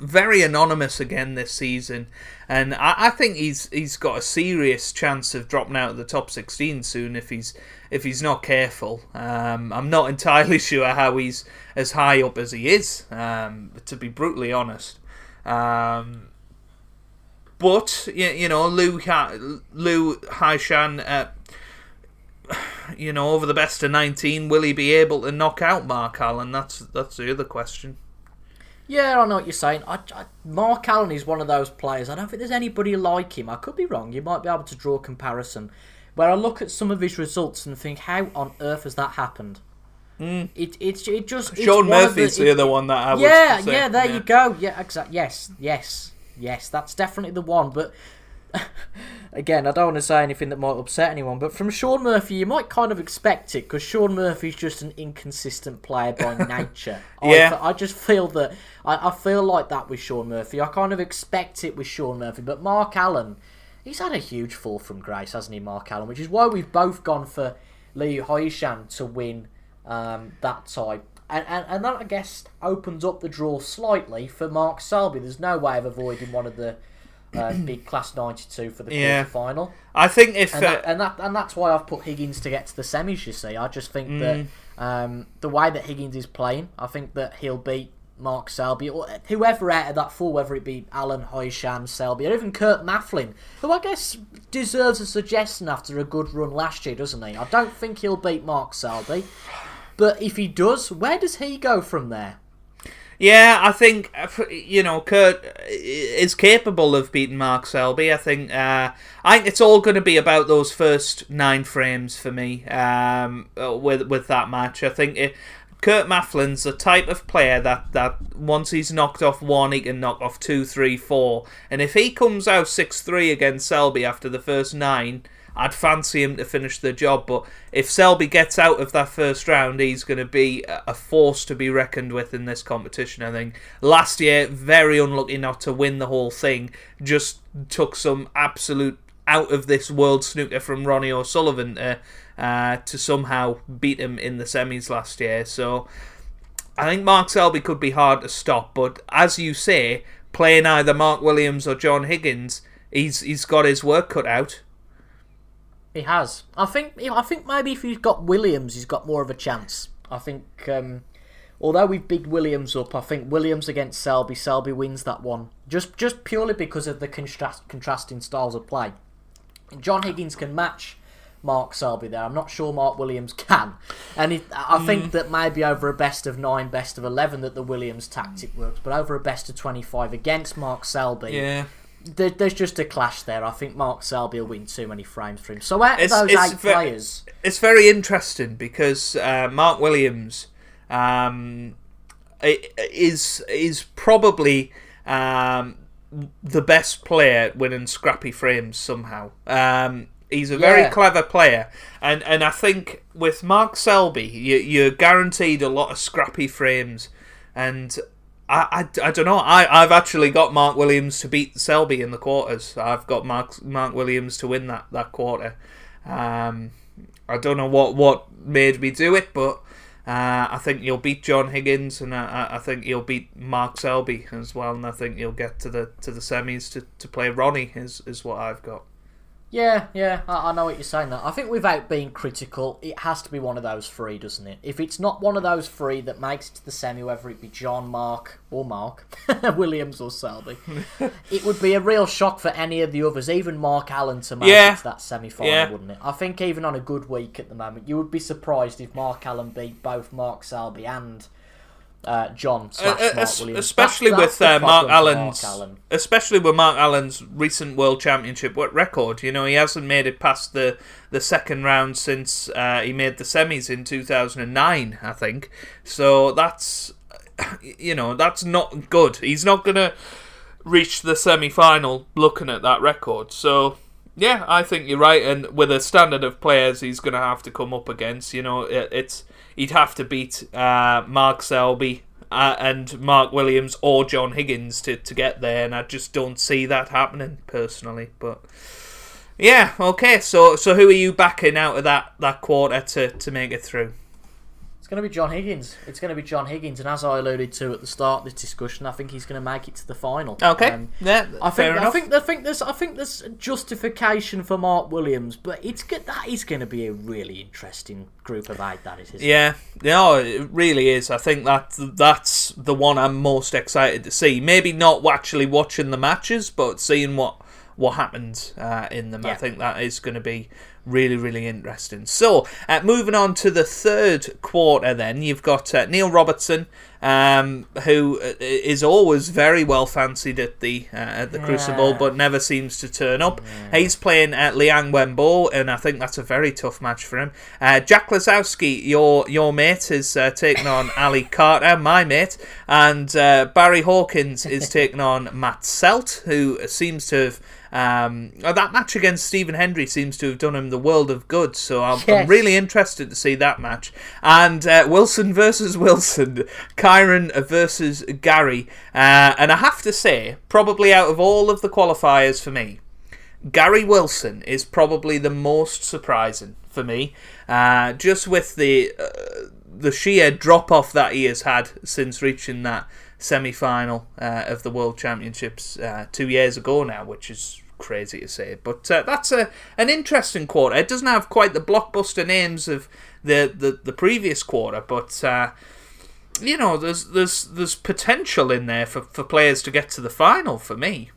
very anonymous again this season, and I, I think he's he's got a serious chance of dropping out of the top sixteen soon if he's if he's not careful. Um, I'm not entirely sure how he's as high up as he is, um, to be brutally honest. Um, but you, you know, Lou Lu Haotian, uh, you know, over the best of nineteen, will he be able to knock out Mark Allen? That's that's the other question. Yeah, I know what you're saying. I, I, Mark Allen is one of those players. I don't think there's anybody like him. I could be wrong. You might be able to draw a comparison. Where I look at some of his results and think, how on earth has that happened? Hmm. It, it's it just Sean Murphy's the, it- other one that I yeah, yeah, there you go. Yeah, exactly. Yes, yes, yes. That's definitely the one. But again, I don't want to say anything that might upset anyone. But from Sean Murphy, you might kind of expect it because Sean Murphy's just an inconsistent player by nature. Yeah. I, I just feel that I, I feel like that with Sean Murphy. I kind of expect it with Sean Murphy. But Mark Allen, he's had a huge fall from grace, hasn't he, Mark Allen? Which is why we've both gone for Lee Hoishan to win um, that tie. And, and, and that, I guess, opens up the draw slightly for Mark Selby. There's no way of avoiding one of the uh, big Class 92 for the Yeah. quarter-final. I think if And, uh, that, and, that, and that's why I've put Higgins to get to the semis, you see. I just think Mm. that um, the way that Higgins is playing, I think that he'll beat Mark Selby, or whoever out of that four, whether it be Alan Hoyshan, Selby, or even Kurt Maflin, who I guess deserves a suggestion after a good run last year, doesn't he? I don't think he'll beat Mark Selby, but if he does, where does he go from there? Yeah, I think uh, you know Kurt is capable of beating Mark Selby. I think uh, I think it's all going to be about those first nine frames for me um, uh, with with that match. I think it, Kurt Maflin's the type of player that that once he's knocked off one, he can knock off two, three, four, and if he comes out six three against Selby after the first nine. I'd fancy him to finish the job, but if Selby gets out of that first round, he's going to be a force to be reckoned with in this competition. I think last year, very unlucky not to win the whole thing, just took some absolute out of this world snooker from Ronnie O'Sullivan to, uh, to somehow beat him in the semis last year. So I think Mark Selby could be hard to stop, but as you say, playing either Mark Williams or John Higgins, he's he's got his work cut out. He has. I think. I think maybe if he's got Williams, he's got more of a chance. I think. Um, although we've bigged Williams up, I think Williams against Selby, Selby wins that one. Just just purely because of the contrast, contrasting styles of play. John Higgins can match Mark Selby there. I'm not sure Mark Williams can. And it, I mm. think that maybe over a best of nine, best of 11 that the Williams tactic works, but over a best of 25 against Mark Selby. Yeah. There, there's just a clash there. I think Mark Selby will win too many frames for him. So out of those eight ve- players, it's very interesting because uh, Mark Williams um, is is probably um, the best player winning scrappy frames somehow. Um, he's a very yeah. clever player, and and I think with Mark Selby, you, you're guaranteed a lot of scrappy frames, and. I, I, I don't know. I, I've actually got Mark Williams to beat Selby in the quarters. I've got Mark Mark Williams to win that, that quarter. Um, I don't know what, what made me do it, but uh, I think you'll beat John Higgins, and I, I think you'll beat Mark Selby as well, and I think you'll get to the to the semis to, to play Ronnie is is what I've got. Yeah, yeah, I, I, know what you're saying. That I think without being critical, it has to be one of those three, doesn't it? If it's not one of those three that makes it to the semi, whether it be John, Mark, or Mark Williams or Selby, it would be a real shock for any of the others, even Mark Allen, to make yeah. it to that semi-final, yeah. wouldn't it? I think even on a good week at the moment, you would be surprised if Mark Allen beat both Mark Selby and uh, John uh, uh, Mark Williams. Especially that's, with uh, Mark Allen's, Mark Allen. especially with Mark Allen's recent World Championship record. You know, he hasn't made it past the the second round since uh, he made the semis in 2009, I think. So that's you know that's not good. He's not gonna reach the semi final looking at that record. So. Yeah, I think you're right, and with a standard of players he's going to have to come up against, you know, it, it's he'd have to beat uh, Mark Selby uh, and Mark Williams or John Higgins to, to get there, and I just don't see that happening personally. But yeah, okay. So so who are you backing out of that, that quarter to, to make it through? Going to be John Higgins. It's going to be John Higgins, and as I alluded to at the start of this discussion, I think he's going to make it to the final. Okay, um, yeah, I think I think I think there's I think there's justification for Mark Williams, but it's good that is going to be a really interesting group of eight. That is, yeah, it? no, it really is. I think that that's the one I'm most excited to see. Maybe not actually watching the matches, but seeing what what happens uh, in them. Yeah. I think that is going to be really, really interesting. So, uh, moving on to the third quarter, then you've got uh, Neil Robertson, um, who uh, always very well fancied at the uh, at the yeah. Crucible, but never seems to turn up. Yeah. He's playing at Liang Wenbo, and I think that's a very tough match for him. Uh, Jack Lisowski, your your mate, is uh, taking on Ali Carter, my mate, and Barry Hawkins is taking on Matt Selt, who seems to have um, uh, that match against Stephen Hendry seems to have done him the world of good, so I'm, yes. I'm really interested to see that match. And uh, Wilson versus Wilson, Kyren versus Gary, uh, and I have to say, probably out of all of the qualifiers for me, Gary Wilson is probably the most surprising for me, uh, just with the uh, the sheer drop off that he has had since reaching that semi final uh, of the World Championships uh, two years ago now, which is crazy to say. But uh, that's a an interesting quarter. It doesn't have quite the blockbuster names of the the, the previous quarter, but. Uh, you know, there's there's there's potential in there for, for players to get to the final for me.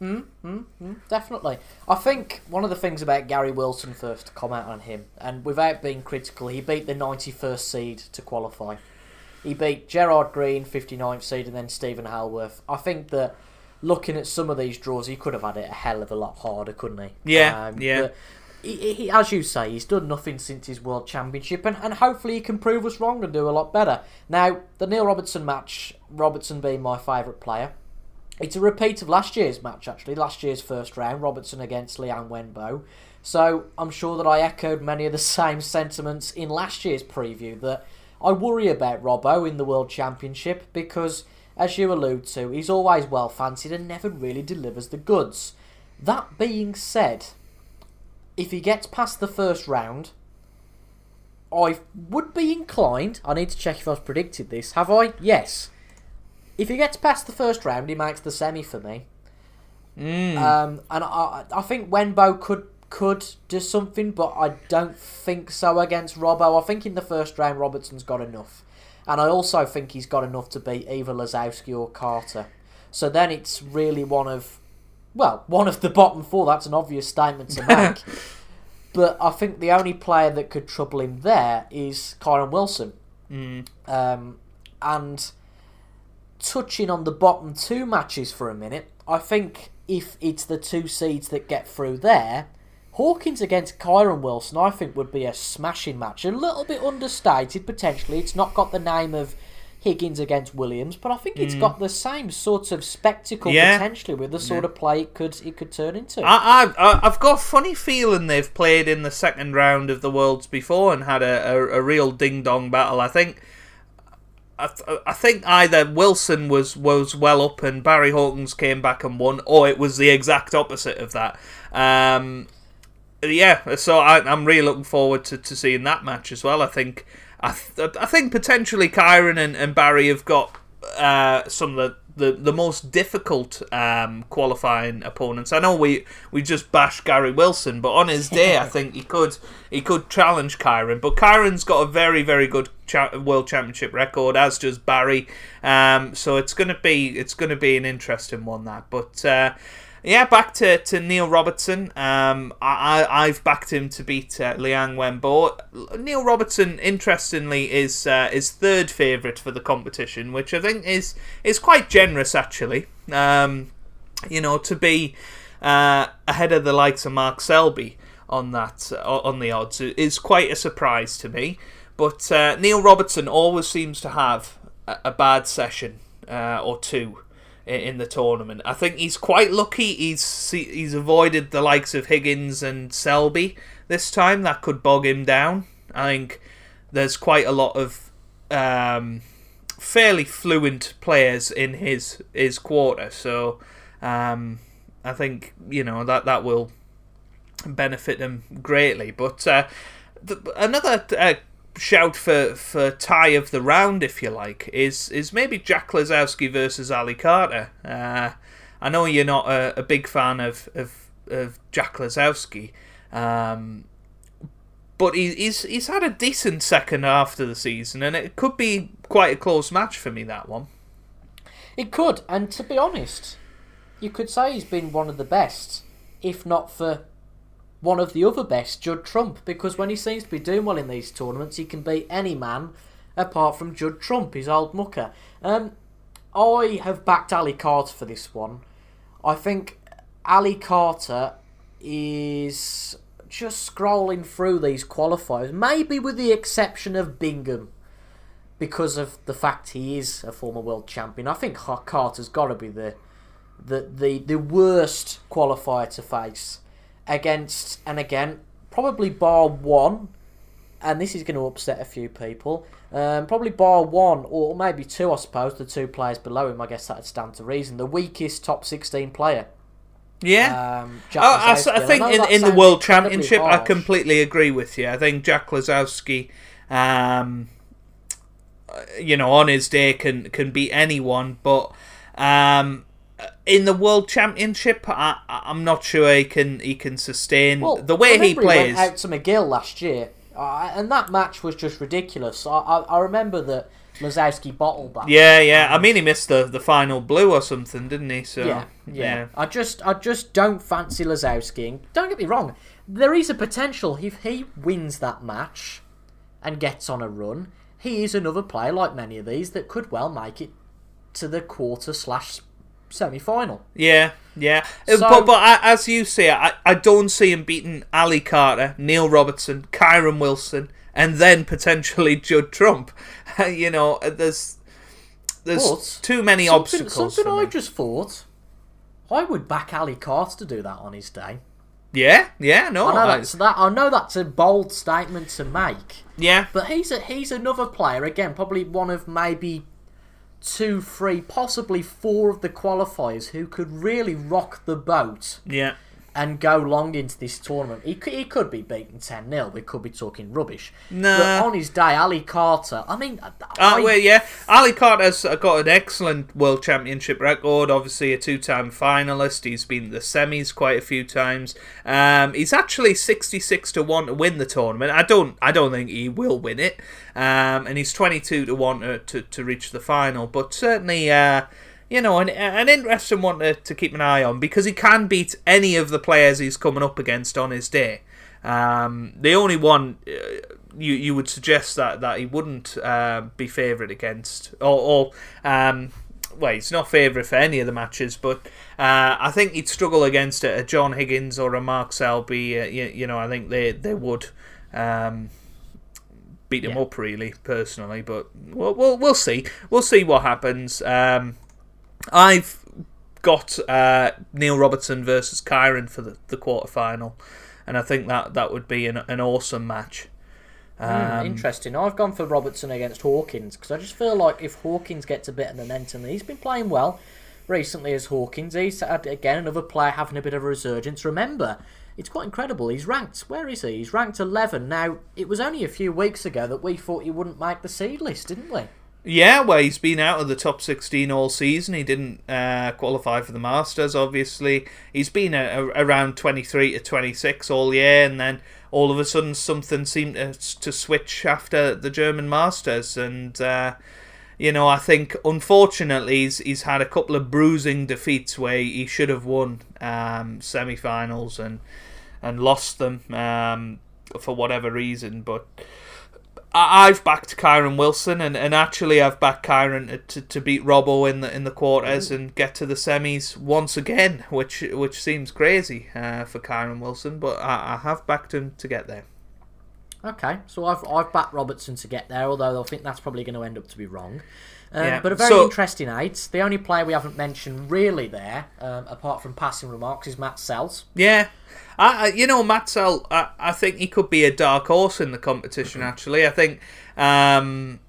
Mm, mm, mm, definitely. I think one of the things about Gary Wilson, first to comment on him, and without being critical, he beat the 91st seed to qualify. He beat Gerard Green, 59th seed, and then Stephen Hallworth. I think that looking at some of these draws, he could have had it a hell of a lot harder, couldn't he? Yeah, um, yeah. He, he, as you say, he's done nothing since his World Championship, and, and hopefully he can prove us wrong and do a lot better. Now, the Neil Robertson match, Robertson being my favourite player, it's a repeat of last year's match, actually, last year's first round, Robertson against Liang Wenbo. So I'm sure that I echoed many of the same sentiments in last year's preview that I worry about Robbo in the World Championship because, as you allude to, he's always well fancied and never really delivers the goods. That being said, if he gets past the first round, I would be inclined. I need to check if I've predicted this. Have I? Yes. if he gets past the first round, he makes the semi for me. Mm. Um, and I, I think Wenbo could could do something, but I don't think so against Robbo. I think in the first round, Robertson's got enough, and I also think he's got enough to beat either Lazowski or Carter. So then it's really one of, well, one of the bottom four. That's an obvious statement to make. but I think the only player that could trouble him there is Kyren Wilson. Mm. Um, and touching on the bottom two matches for a minute, I think if it's the two seeds that get through there, Hawkins against Kyren Wilson, I think would be a smashing match. A little bit understated potentially. It's not got the name of Higgins against Williams, but I think it's got the same sort of spectacle Yeah. potentially with the sort of play it could it could turn into. I, I, I- I've got a funny feeling they've played in the second round of the Worlds before and had a, a, a real ding dong battle. I think. I, th- I think either Wilson was, was well up and Barry Hawkins came back and won, or it was the exact opposite of that. Um, yeah, so I, I'm really looking forward to, to seeing that match as well. I think I, th- I think potentially Kyren and, and Barry have got uh, some of the, the, the most difficult um, qualifying opponents. I know we, we just bashed Gary Wilson, but on his day, I think he could he could challenge Kyren. But Kyren's got a very very good cha- world championship record, as does Barry. Um, so it's gonna be it's gonna be an interesting one that. But uh, yeah, back to, to Neil Robertson. Um, I, I I've backed him to beat uh, Liang Wenbo. Neil Robertson, interestingly, is uh, is third favourite for the competition, which I think is is quite generous actually. Um, you know, to be uh, ahead of the likes of Mark Selby on that uh, on the odds is quite a surprise to me. But uh, Neil Robertson always seems to have a, a bad session uh, or two in the tournament. I think he's quite lucky. He's he's avoided the likes of Higgins and Selby this time. That could bog him down. I think there's quite a lot of um, fairly fluent players in his his quarter. So um, I think you know that that will benefit him greatly. But uh, the, another uh, shout for for tie of the round, if you like, is is maybe Jack Lazowski versus Ali Carter. Uh, I know you're not a, a big fan of of, of Jack Lazowski. Um, but he, he's he's had a decent second half to the season, and it could be quite a close match for me. That one. It could, and to be honest, you could say he's been one of the best, if not for one of the other best, Judd Trump, because when he seems to be doing well in these tournaments, he can beat any man apart from Judd Trump, his old mucker. Um, I have backed Ali Carter for this one. I think Ali Carter is just scrolling through these qualifiers, maybe with the exception of Bingham because of the fact he is a former world champion. I think Carter's got to be the, the the the worst qualifier to face against, and again, probably bar one, and this is going to upset a few people. Um, probably bar one or maybe two, I suppose. The two players below him, I guess that'd stand to reason. The weakest top sixteen player. Yeah. Um, Jack Oh, I, s- I think know in, in the World Championship, I completely agree with you. I think Jack Lazowski, um, uh, you know, on his day can can beat anyone, but um, in the World Championship, I, I'm not sure he can he can sustain Well, the way he plays. went out to McGill last year, uh, and that match was just ridiculous. I, I, I remember that Lazowski bottled that. yeah, yeah. I mean, he missed the, the final blue or something, didn't he? So yeah, yeah. I just, I just don't fancy Lazowski. And don't get me wrong, there is a potential if he wins that match and gets on a run. He is another player like many of these that could well make it to the quarter slash semi final. Yeah, yeah. Uh, So- but but I- as you say, I, I don't see him beating Ali Carter, Neil Robertson, Kyren Wilson, and then potentially Judd Trump. you know, uh, there's there's But too many Something, obstacles. something I just thought. I would back Ali Carter to do that on his day. Yeah, yeah, no, I know I- that's that. I know that's a bold statement to make, yeah, but he's a he's another player again, probably one of maybe two, three, possibly four of the qualifiers who could really rock the boat. Yeah, and go long into this tournament. He could, he could be beaten 10 0. We could be talking rubbish. Nah. On his day, Ali Carter, I mean, Uh, I- well, yeah, Ali Carter's got an excellent World Championship record. Obviously, a two-time finalist. He's been the semis quite a few times. Um, he's actually sixty-six to one to win the tournament. I don't, I don't think he will win it. Um, and he's twenty-two to one to, to, to reach the final. But certainly, uh, you know, an, an interesting one to, to keep an eye on because he can beat any of the players he's coming up against on his day. Um, the only one uh, you you would suggest that that he wouldn't uh, be favourite against, or, or um, well, he's not favourite for any of the matches, but uh, I think he'd struggle against a, a John Higgins or a Mark Selby. Uh, you, you know, I think they they would. Um, beat him Yeah. up really personally but we'll, we'll we'll see we'll see what happens um I've got uh, Neil Robertson versus Kyren for the, the quarter final, and I think that that would be an, an awesome match. Hmm, Um, interesting. I've gone for Robertson against Hawkins because I just feel like if Hawkins gets a bit of momentum, he's been playing well recently as Hawkins. He's had, again another player having a bit of a resurgence. Remember, it's quite incredible. He's ranked. Where is he? He's ranked 11 now. It was only a few weeks ago that we thought he wouldn't make the seed list, didn't we? Yeah, well, he's been out of the top 16 all season. He didn't uh, qualify for the Masters, obviously. He's been a, a, around 23 to 26 all year, and then all of a sudden something seemed to, to switch after the German Masters. And, uh, you know, I think unfortunately he's, he's had a couple of bruising defeats where he should have won um, semi finals and, and lost them um, for whatever reason. But. I- I've backed Kyren Wilson, and, and actually I've backed Kyren to, to beat Robbo in the in the quarters and get to the semis once again, which which seems crazy uh, for Kyren Wilson, but I, I have backed him to get there. Okay, so I've I've backed Robertson to get there, although I think that's probably going to end up to be wrong. Um, Yeah, But a very so- interesting eight. The only player we haven't mentioned really there, um, apart from passing remarks, is Matt Selt. Yeah, I, you know Matt Selt, I, I think he could be a dark horse in the competition. Actually, I think um,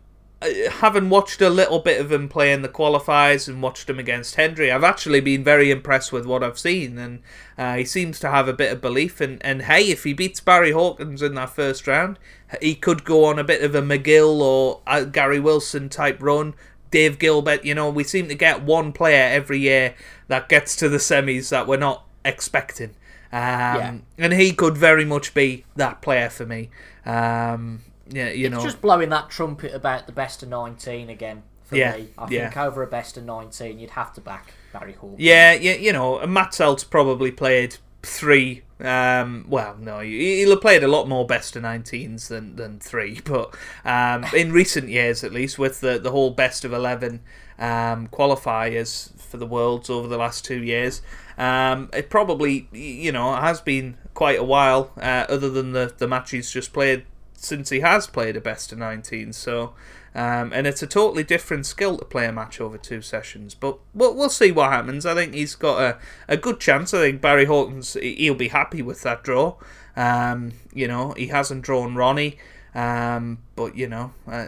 having watched a little bit of him play in the qualifiers and watched him against Hendry, I've actually been very impressed with what I've seen, and uh, he seems to have a bit of belief. And, and hey, if he beats Barry Hawkins in that first round, he could go on a bit of a McGill or uh, Gary Wilson type run. Dave Gilbert, you know, we seem to get one player every year that gets to the semis that we're not expecting. Um, Yeah. And he could very much be that player for me. Um, yeah, you know. Just blowing that trumpet about the best of 19 again for Yeah, me. I yeah. think over a best of 19, you'd have to back Barry Hall. Yeah, yeah, you know, Matt Selt's probably played three. Um, well, no, he- he'll have played a lot more best of 19s than, than three, but um, in recent years at least, with the, the whole best of 11 um, qualifiers for the Worlds over the last two years, um, it probably, you know, has been quite a while, uh, other than the, the match he's just played since he has played a best of 19. So, um, and it's a totally different skill to play a match over two sessions. But we'll, we'll see what happens. I think he's got a, a good chance. I think Barry he- he'll be happy with that draw. Um, you know, he hasn't drawn Ronnie, um, but, you know, uh,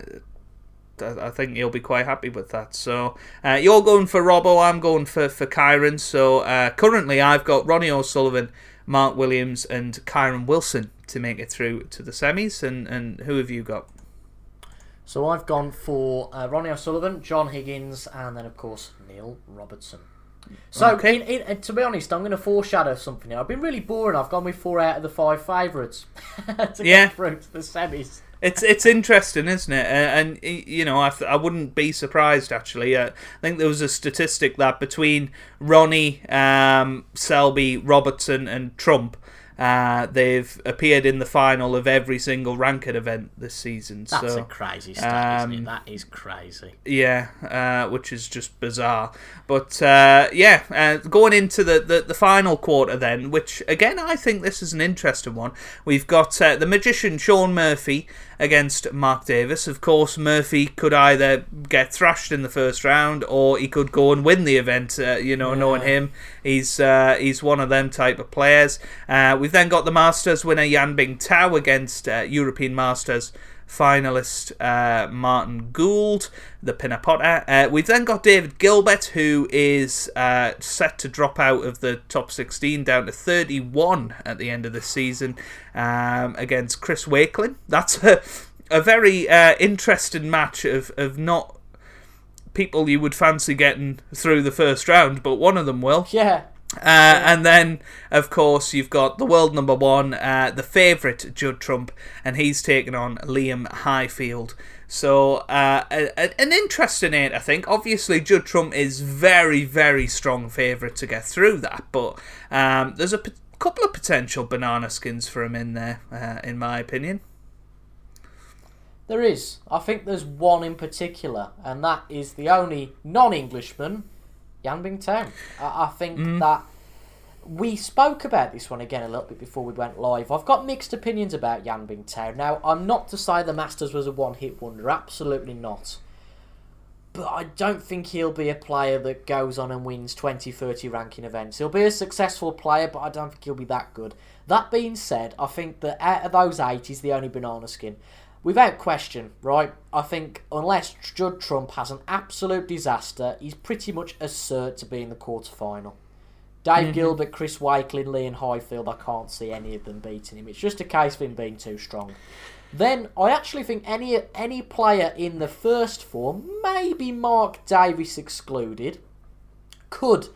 I I think he'll be quite happy with that. So uh, you're going for Robbo, I'm going for for Kyren. So uh, currently I've got Ronnie O'Sullivan, Mark Williams, and Kyren Wilson to make it through to the semis. And and who have you got? So I've gone for uh, Ronnie O'Sullivan, John Higgins, and then, of course, Neil Robertson. So, Okay. in, in, to be honest, I'm going to foreshadow something here. I've been really boring. I've gone with four out of the five favourites to Yeah. get through to the semis. It's it's interesting, isn't it? Uh, and you know, I, th- I wouldn't be surprised actually. Uh, I think there was a statistic that between Ronnie, um, Selby, Robertson, and Trump, uh, they've appeared in the final of every single ranked event this season. That's so a crazy stat, um, isn't it? That is crazy. Yeah, uh, which is just bizarre. But uh, yeah, uh, going into the, the, the final quarter then, which again I think this is an interesting one. We've got uh, the magician Sean Murphy against Mark Davis. Of course, Murphy could either get thrashed in the first round or he could go and win the event. Uh, you know, knowing him, he's uh, he's one of them type of players. Uh, we've then got the Masters winner Yan Bingtao against uh, European Masters finalist uh, Martin Gould, the Pinner Potter. Uh, we've then got David Gilbert, who is uh, set to drop out of the top 16 down to 31 at the end of the season um, against Chris Wakelin. That's a, a very uh, interesting match of, of not people you would fancy getting through the first round, but one of them will. Yeah. Uh, and then, of course, you've got the world number one, uh, the favourite Judd Trump, and he's taking on Liam Highfield. So, uh, a, a, an interesting eight, I think. Obviously, Judd Trump is very, very strong favourite to get through that, but um, there's a p- couple of potential banana skins for him in there, uh, in my opinion. There is. I think there's one in particular, and that is the only non-Englishman, Yan Bingtao. I, I think Mm. that we spoke about this one again a little bit before we went live. I've got mixed opinions about Yan Bingtao. Now, I'm not to say the Masters was a one-hit wonder. Absolutely not. But I don't think he'll be a player that goes on and wins 20, 30 ranking events. He'll be a successful player, but I don't think he'll be that good. That being said, I think that out of those eight, he's the only banana skin. Without question, right? I think unless Judd Trump has an absolute disaster, he's pretty much as cert to be in the quarter final. Dave mm-hmm. Gilbert, Chris Wakelin, Liam Highfield, I can't see any of them beating him. It's just a case of him being too strong. Then I actually think any any player in the first four, maybe Mark Davis excluded, could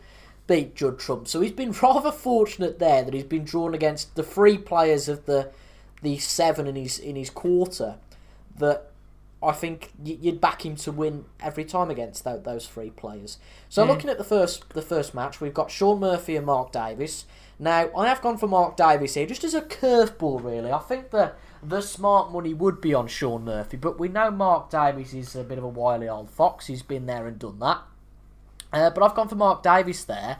beat Judd Trump. So he's been rather fortunate there that he's been drawn against the three players of the the seven in his in his quarter that I think you'd back him to win every time against those three players. So looking at the first the first match, we've got Shaun Murphy and Mark Davis. Now I have gone for Mark Davis here just as a curveball. Really, I think the the smart money would be on Shaun Murphy, but we know Mark Davis is a bit of a wily old fox. He's been there and done that. Uh, but I've gone for Mark Davis there.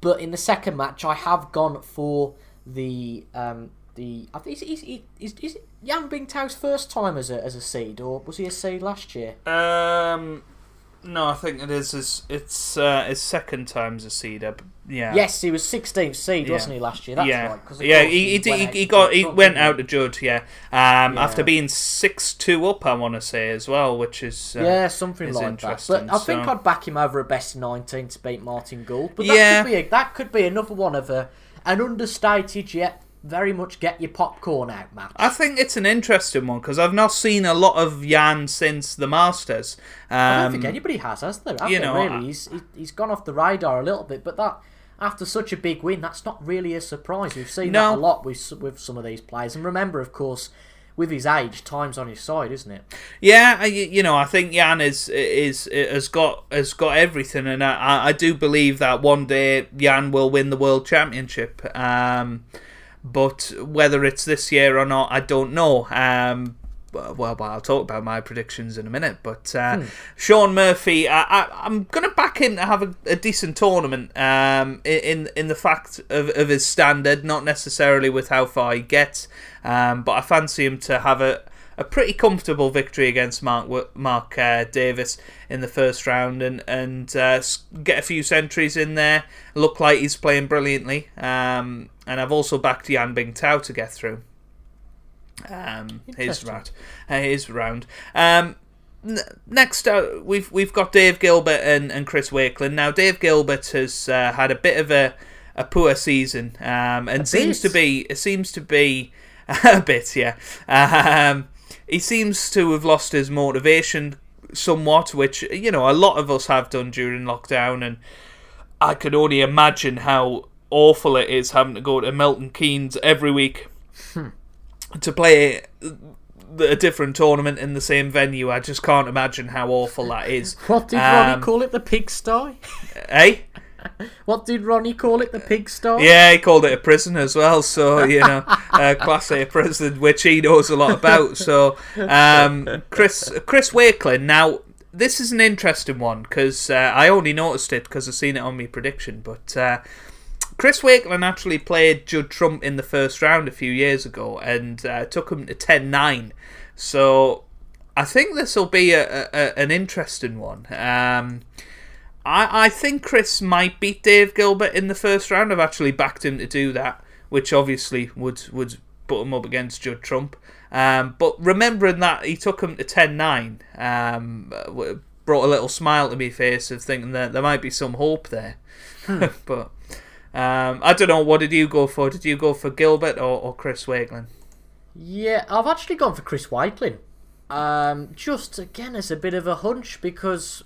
But in the second match, I have gone for the um, the. I think is is is, is it Yan Bingtao's first time as a as a seed, or was he a seed last year? Um, no, I think it is. His, it's uh, his second time as a seed. Yeah. Yes, he was 16th seed, Yeah. wasn't he last year? That's yeah, right. 'cause yeah. He, he, went he, out he got he went out to Judd. Yeah, um, Yeah. after being six two up, I want to say as well, which is uh, yeah, something is like that. interesting, But I think so- I'd back him over a best of 19 to beat Martin Gould. But that Yeah. could be a, that could be another one of a an understated yet very much get your popcorn out match. I think it's an interesting one because I've not seen a lot of Yan since the Masters. Um, I don't think anybody has, has there? Have you know, really, I- he's he- he's gone off the radar a little bit, but that after such a big win, that's not really a surprise. We've seen No. that a lot with with some of these players, and remember, of course, with his age, time's on his side, isn't it? Yeah, you know, I think Yan is is has got has got everything, and I, I do believe that one day Yan will win the world championship. Um, but whether it's this year or not, I don't know. Um, well, I'll talk about my predictions in a minute. But uh, Shaun Murphy, I, I, I'm going to back him to have a, a decent tournament. Um, in in the fact of, of his standard, not necessarily with how far he gets. Um, but I fancy him to have a a pretty comfortable victory against Mark Mark uh, Davis in the first round and and uh, get a few centuries in there. Look like he's playing brilliantly. Um, and I've also backed Yan Bingtao to get through. Um, his round, uh, his round. Um, n- next, uh, we've we've got Dave Gilbert and, and Chris Wakelin. Now, Dave Gilbert has uh, had a bit of a, a poor season, um, and seems to be it seems to be a bit, yeah. Um, he seems to have lost his motivation somewhat, which you know a lot of us have done during lockdown, and I could only imagine how awful it is having to go to Milton Keynes every week to play a different tournament in the same venue. I just can't imagine how awful that is. What did Ronnie Um, call it? The pigsty? Eh? What did Ronnie call it? The pig pigsty? Yeah, he called it a prison as well. So you know, uh, class A prison, which he knows a lot about. So um, Chris Chris Wakelin. Now this is an interesting one because uh, I only noticed it because I've seen it on my prediction. But uh, Chris Wakelin actually played Judd Trump in the first round a few years ago and uh, took him to 10-9. So I think this will be a, a, a- an interesting one. Um, I, I think Chris might beat Dave Gilbert in the first round. I've actually backed him to do that, which obviously would would put him up against Judd Trump. Um, but remembering that he took him to 10-9, um, brought a little smile to my face of thinking that there might be some hope there. Hmm. but um, I don't know. What did you go for? Did you go for Gilbert or, or Chris Wakelin? Yeah, I've actually gone for Chris Wakelin. Um, just again as a bit of a hunch because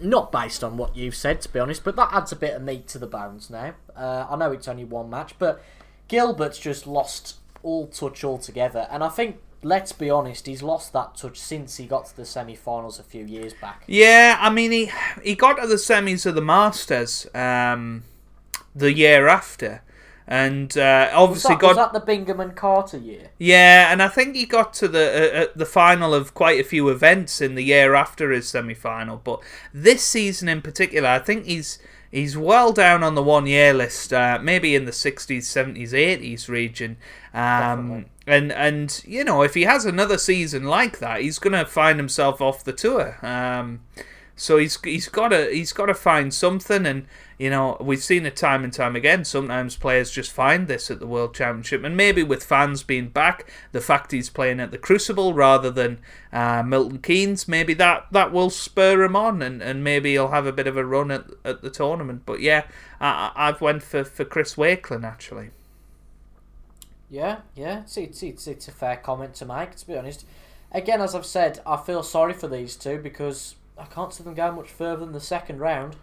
not based on what you've said to be honest, but that adds a bit of meat to the bones now. Uh, I know it's only one match, but Gilbert's just lost all touch altogether, and I think let's be honest, he's lost that touch since he got to the semi-finals a few years back. Yeah, I mean he he got to the semis of the Masters um, the year after, and uh, obviously was that, got was that the Bingham and Carter year. Yeah, and I think he got to the uh, uh, the final of quite a few events in the year after his semi final. But this season in particular, I think he's he's well down on the one year list, uh, maybe in the sixties, seventies, eighties region. Um, and and you know if he has another season like that, he's gonna find himself off the tour. Um, so he's he's got to he's got to find something, and you know we've seen it time and time again. Sometimes players just find this at the World Championship, and maybe with fans being back, the fact he's playing at the Crucible rather than uh, Milton Keynes, maybe that that will spur him on, and, and maybe he'll have a bit of a run at at the tournament. But yeah, I, I've went for for Chris Wakelin actually. Yeah, yeah, it's, it's, it's, it's a fair comment to make, to be honest. Again, as I've said, I feel sorry for these two because I can't see them going much further than the second round.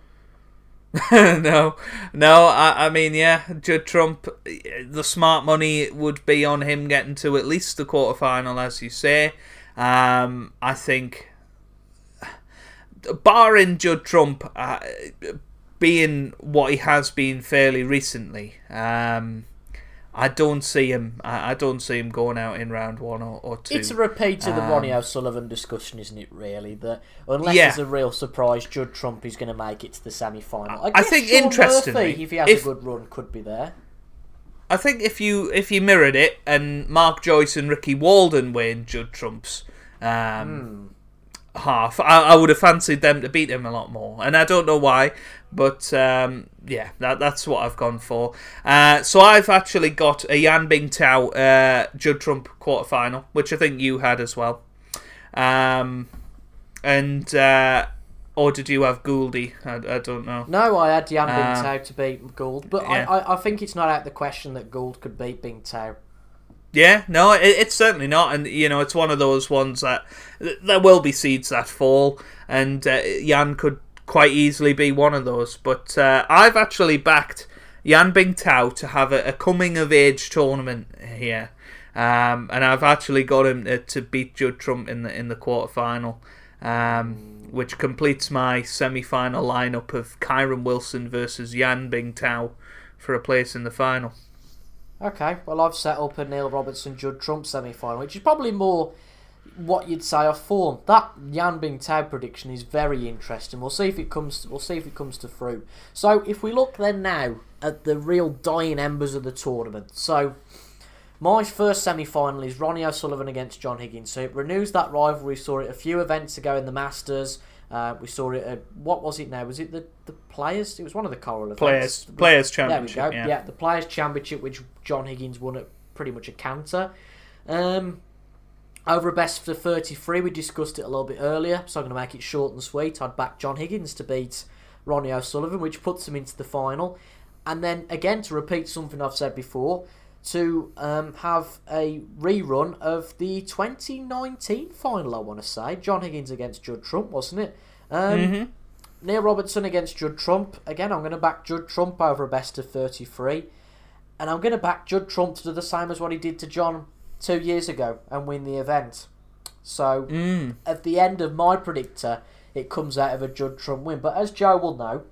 no, no. I, I mean, yeah, Judd Trump. The smart money would be on him getting to at least the quarterfinal, as you say. Um, I think, barring Judd Trump uh, being what he has been fairly recently, um, I don't see him. I, I don't see him going out in round one or, or two. It's a repeat of the um, Ronnie O'Sullivan discussion, isn't it? Really, that unless yeah. there's a real surprise, Judd Trump is going to make it to the semi final. I, I, think Shaun interestingly, Murphy, if he has if, a good run, could be there. I think if you if you mirrored it and Mark Joyce and Ricky Walden win Judd Trump's um, mm. Half, I, I would have fancied them to beat him a lot more, and I don't know why. But um, yeah, that, that's what I've gone for. Uh, so I've actually got a Yan Bingtao uh, Judd Trump quarterfinal, which I think you had as well. Um, and uh, or did you have Gouldy? I, I don't know. No, I had Yan uh, Bingtao to beat Gould, but yeah. I, I, I think it's not out of the question that Gould could beat Bingtao. Yeah, no, it, it's certainly not, and you know, it's one of those ones that there will be seeds that fall, and uh, Yan could quite easily be one of those. But uh, I've actually backed Yan Bingtao to have a, a coming of age tournament here. Um, and I've actually got him to, to, beat Judd Trump in the in the quarter final, um, which completes my semi final lineup of Kyren Wilson versus Yan Bingtao for a place in the final. Okay, well I've set up a Neil Robertson Judd Trump semi final, which is probably more what you'd say of form. That Yan Bingtao prediction is very interesting. We'll see if it comes. To, we'll see if it comes to fruit. So if we look then now at the real dying embers of the tournament. So my first semi-final is Ronnie O'Sullivan against John Higgins. So it renews that rivalry. Saw it a few events ago in the Masters. Uh, we saw it. At, what was it now? Was it the, the Players? It was one of the events. Players Players Championship. There we go. Yeah. yeah, the Players Championship, which John Higgins won at pretty much a canter. Um, over a best for 33, we discussed it a little bit earlier, so I'm going to make it short and sweet. I'd back John Higgins to beat Ronnie O'Sullivan, which puts him into the final. And then, again, to repeat something I've said before, to um, have a rerun of the 2019 final, I want to say. John Higgins against Judd Trump, wasn't it? Um, mm-hmm. Neil Robertson against Judd Trump. Again, I'm going to back Judd Trump over a best of 33. And I'm going to back Judd Trump to do the same as what he did to John two years ago and win the event. So mm. at the end of my predictor, it comes out of a Judd Trump win. But as Joe will know,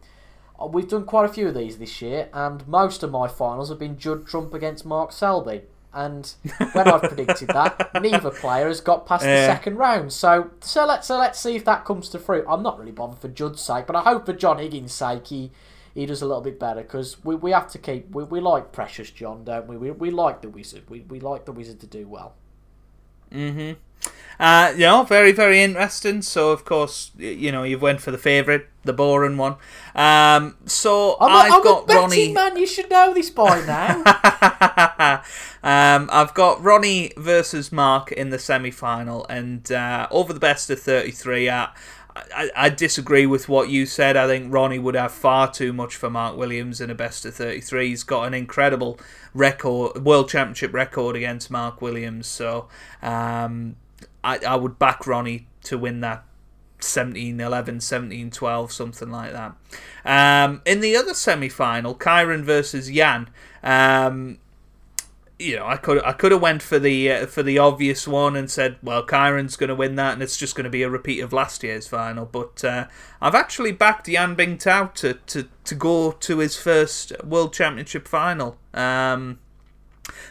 we've done quite a few of these this year, and most of my finals have been Judd Trump against Mark Selby. And when I've predicted that, neither player has got past the second round. So, so let's so let's see if that comes to fruit. I'm not really bothered for Judd's sake, but I hope for John Higgins' sake he he does a little bit better because we, we have to keep we, we like Precious John, don't we? We, we like the Wizard. We, we like the Wizard to do well. hmm Uh, you know, very, very interesting. So, of course, you know, you've went for the favourite, the boring one. Um, so, I'm, I've a, I'm got a betting Ronnie. man. You should know this by now. um, I've got Ronnie versus Mark in the semi final, and uh, over the best of 33. Uh, I, I disagree with what you said. I think Ronnie would have far too much for Mark Williams in a best of 33. He's got an incredible record, world championship record against Mark Williams. So um, I, I would back Ronnie to win that 17 11, 17 12, something like that. Um, in the other semi final, Kyren versus Yan. Um, you know, I could I could have went for the uh, for the obvious one and said, well, Kyren's going to win that, and it's just going to be a repeat of last year's final. But uh, I've actually backed Yan Bingtao to, to to go to his first World Championship final. Um,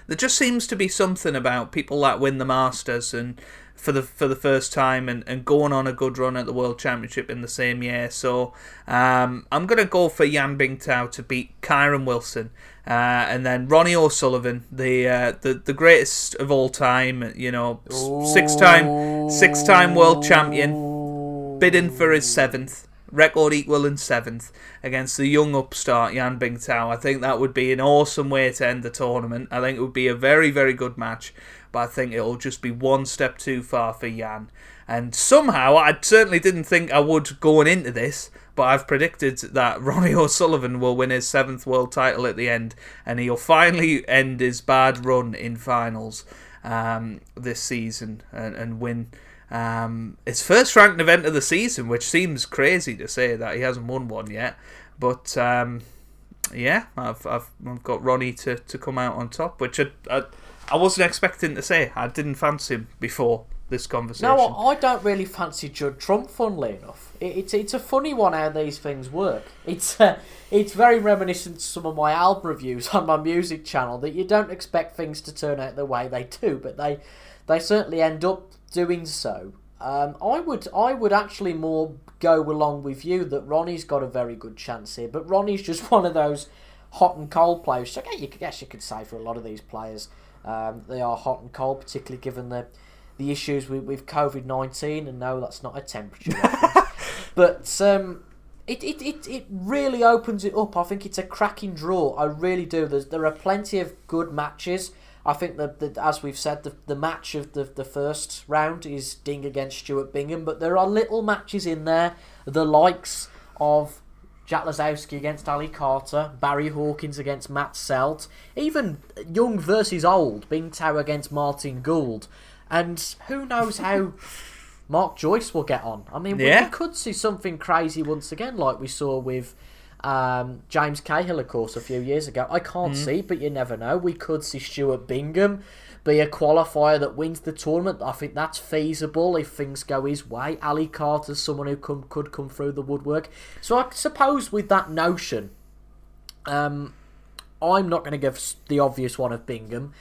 there just seems to be something about people that win the Masters and for the for the first time and, and going on a good run at the World Championship in the same year. So um, I'm going to go for Yan Bingtao to beat Kyren Wilson. Uh, and then Ronnie O'Sullivan, the uh, the the greatest of all time, you know, six time six time world champion, bidding for his seventh record equal in seventh against the young upstart Yan Bingtao. I think that would be an awesome way to end the tournament. I think it would be a very very good match, but I think it'll just be one step too far for Yan. And somehow, I certainly didn't think I would going into this, but I've predicted that Ronnie O'Sullivan will win his seventh world title at the end, and he'll finally end his bad run in finals um, this season and, and win um, his first ranked event of the season, which seems crazy to say that he hasn't won one yet. But um, yeah, I've, I've, I've got Ronnie to, to come out on top, which I, I, I wasn't expecting to say. I didn't fancy him before this conversation. No, I don't really fancy Judd Trump. Funnily enough, it, it's it's a funny one how these things work. It's uh, it's very reminiscent to some of my album reviews on my music channel that you don't expect things to turn out the way they do, but they they certainly end up doing so. Um, I would I would actually more go along with you that Ronnie's got a very good chance here, but Ronnie's just one of those hot and cold players. So I guess you could say for a lot of these players, um, they are hot and cold, particularly given the the issues with, with COVID 19, and no, that's not a temperature but um, it, it, it, it really opens it up. I think it's a cracking draw. I really do. There's, there are plenty of good matches. I think that, that as we've said, the, the match of the, the first round is Ding against Stuart Bingham, but there are little matches in there, the likes of Jack Lisowski against Ali Carter, Barry Hawkins against Matt Selt, even young versus old, Bingtao against Martin Gould. And who knows how Mark Joyce will get on. I mean, Yeah. we, we could see something crazy once again, like we saw with um, James Cahill, of course, a few years ago. I can't see, but you never know. We could see Stuart Bingham be a qualifier that wins the tournament. I think that's feasible if things go his way. Ali Carter's someone who come, could come through the woodwork. So I suppose with that notion, um, I'm not going to give the obvious one of Bingham.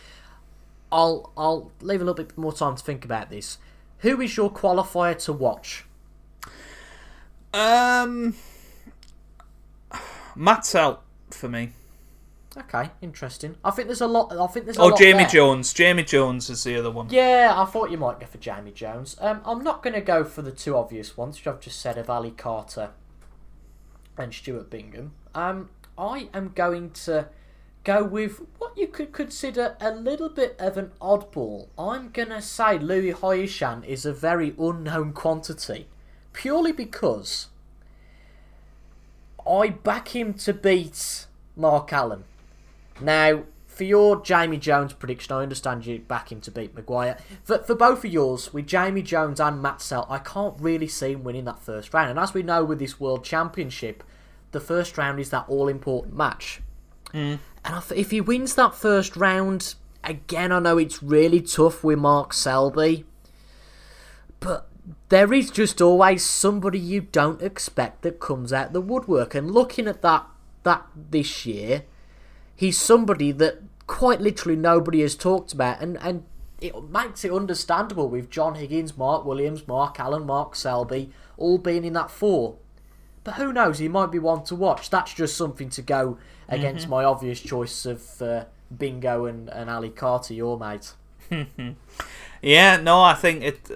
I'll I'll leave a little bit more time to think about this. Who is your qualifier to watch? Um, Matt's out for me. Okay, interesting. I think there's a lot. I think there's a Oh, Jamie there. Jones. Jamie Jones is the other one. Yeah, I thought you might go for Jamie Jones. Um, I'm not going to go for the two obvious ones, which I've just said of Ali Carter and Stuart Bingham. Um, I am going to go with what you could consider a little bit of an oddball. I'm going to say Lu Haotian is a very unknown quantity, purely because I back him to beat Mark Allen. Now, for your Jamie Jones prediction, I understand you back him to beat Maguire. For, for both of yours, with Jamie Jones and Matt Selt, I can't really see him winning that first round. And as we know with this World Championship, the first round is that all important match. Hmm. And if he wins that first round, again, I know it's really tough with Mark Selby, but there is just always somebody you don't expect that comes out the woodwork. And looking at that that this year, he's somebody that quite literally nobody has talked about, and and it makes it understandable with John Higgins, Mark Williams, Mark Allen, Mark Selby all being in that four. But who knows? He might be one to watch. That's just something to go against my obvious choice of uh, Bingo and, and Ali Carter, your mate. Yeah, no, I think it.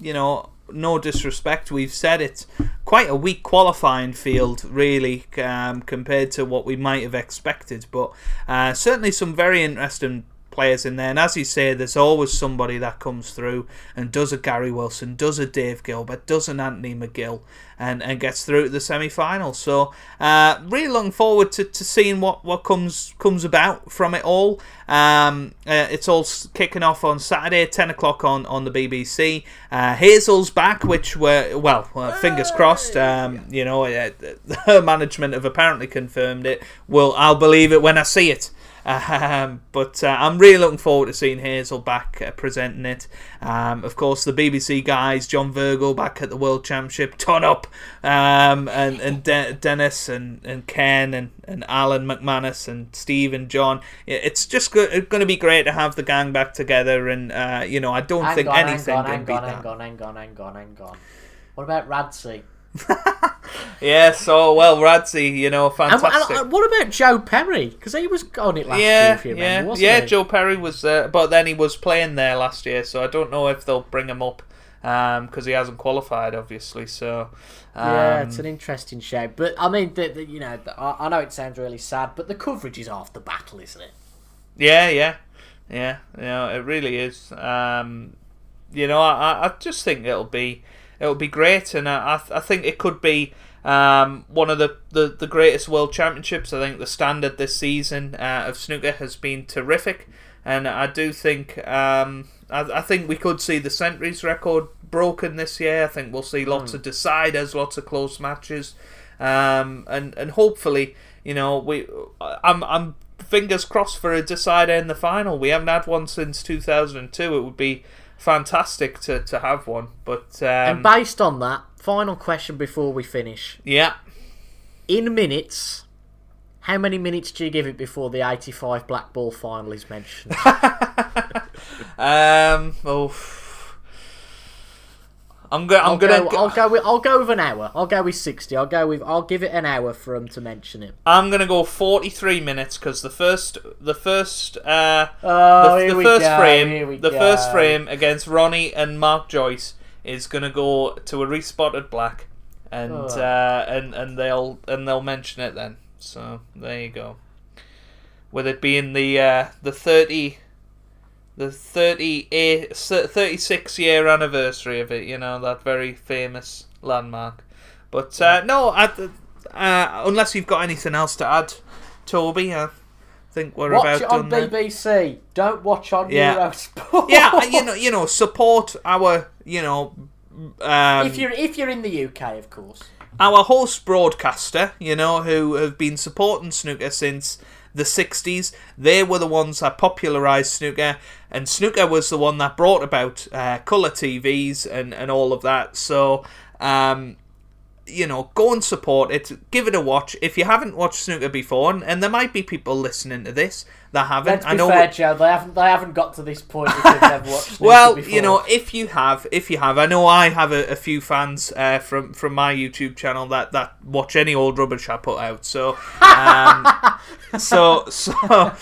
You know, no disrespect, we've said it's quite a weak qualifying field, really, um, compared to what we might have expected. But uh, certainly some very interesting players in there. And as you say, there's always somebody that comes through and does a Gary Wilson, does a Dave Gilbert, does an Anthony McGill, and, and gets through to the semi final. So, uh, really looking forward to, to seeing what, what comes comes about from it all. Um, uh, it's all kicking off on Saturday, 10 o'clock on, on the BBC. Uh, Hazel's back, which were, well, uh, fingers crossed. Um, you know, uh, her management have apparently confirmed it. Well, I'll believe it when I see it. Um, but uh, I'm really looking forward to seeing Hazel back uh, presenting it. Um, of course, the BBC guys, John Virgo back at the World Championship, ton up, um, and and De- Dennis and, and Ken and, and Alan McManus and Steve and John. It's just go- going to be great to have the gang back together. And uh, you know, I don't Hang think on, anything hang on, can hang beat on, that. hang on, hang on, hang on, hang on. What about Radzi? Yeah, so well, Radzi, you know, And, fantastic. and, uh, what about Joe Perry? Because he was on it last year, yeah, if you yeah, remember, wasn't yeah. he? Joe Perry was, uh, but then he was playing there last year, so I don't know if they'll bring him up because he hasn't qualified, obviously. So um, yeah, it's an interesting show. But I mean, the, the, you know, the, I, I know it sounds really sad, but the coverage is half the battle, isn't it? yeah, yeah, yeah. You know, it really is. Um, you know, I, I just think it'll be it'll be great, and I, I, I think it could be. Um, one of the, the, the greatest world championships. I think the standard this season uh, of snooker has been terrific, and I do think um, I, I think we could see the centuries record broken this year. I think we'll see lots of deciders, lots of close matches, um, and and hopefully, you know, we I'm I'm fingers crossed for a decider in the final. We haven't had one since 2002. It would be fantastic to, to have one, but um, And based on that, final question before we finish. yeah. In minutes, how many minutes do you give it before the 85 black ball final is mentioned? Um. Oh. I'm go- I'm I'll gonna. go, I'll go with I'll go with an hour. I'll go with 60. I'll go with I'll give it an hour for him to mention it. I'm gonna go 43 minutes because the first the first uh Oh, the, the first go, frame the go. first frame against Ronnie and Mark Joyce is gonna go to a respotted black, and Oh. uh, and and they'll and they'll mention it then. So there you go. With it being the uh, the 30 the 38 36 year anniversary of it, you know, that very famous landmark. But uh, no, I, uh, unless you've got anything else to add, Toby, I think we're Watch about it on. BBC. Don't watch on Yeah. Eurosport. Yeah, you know, you know, support our, you know, um, if you're if you're in the UK, of course. our host broadcaster, you know, who have been supporting snooker since the 60s. They were the ones that popularised snooker, and snooker was the one that brought about uh, colour TVs and, and all of that. So, um, you know, go and support it. Give it a watch. If you haven't watched snooker before, and, and there might be people listening to this that haven't, Let's be I know. fair, Joe. They haven't they haven't got to this point if they've watched. snooker Well, before. you know, if you have, if you have, I know I have a, a few fans uh, from from my YouTube channel that that watch any old rubbish I put out. So, um, so so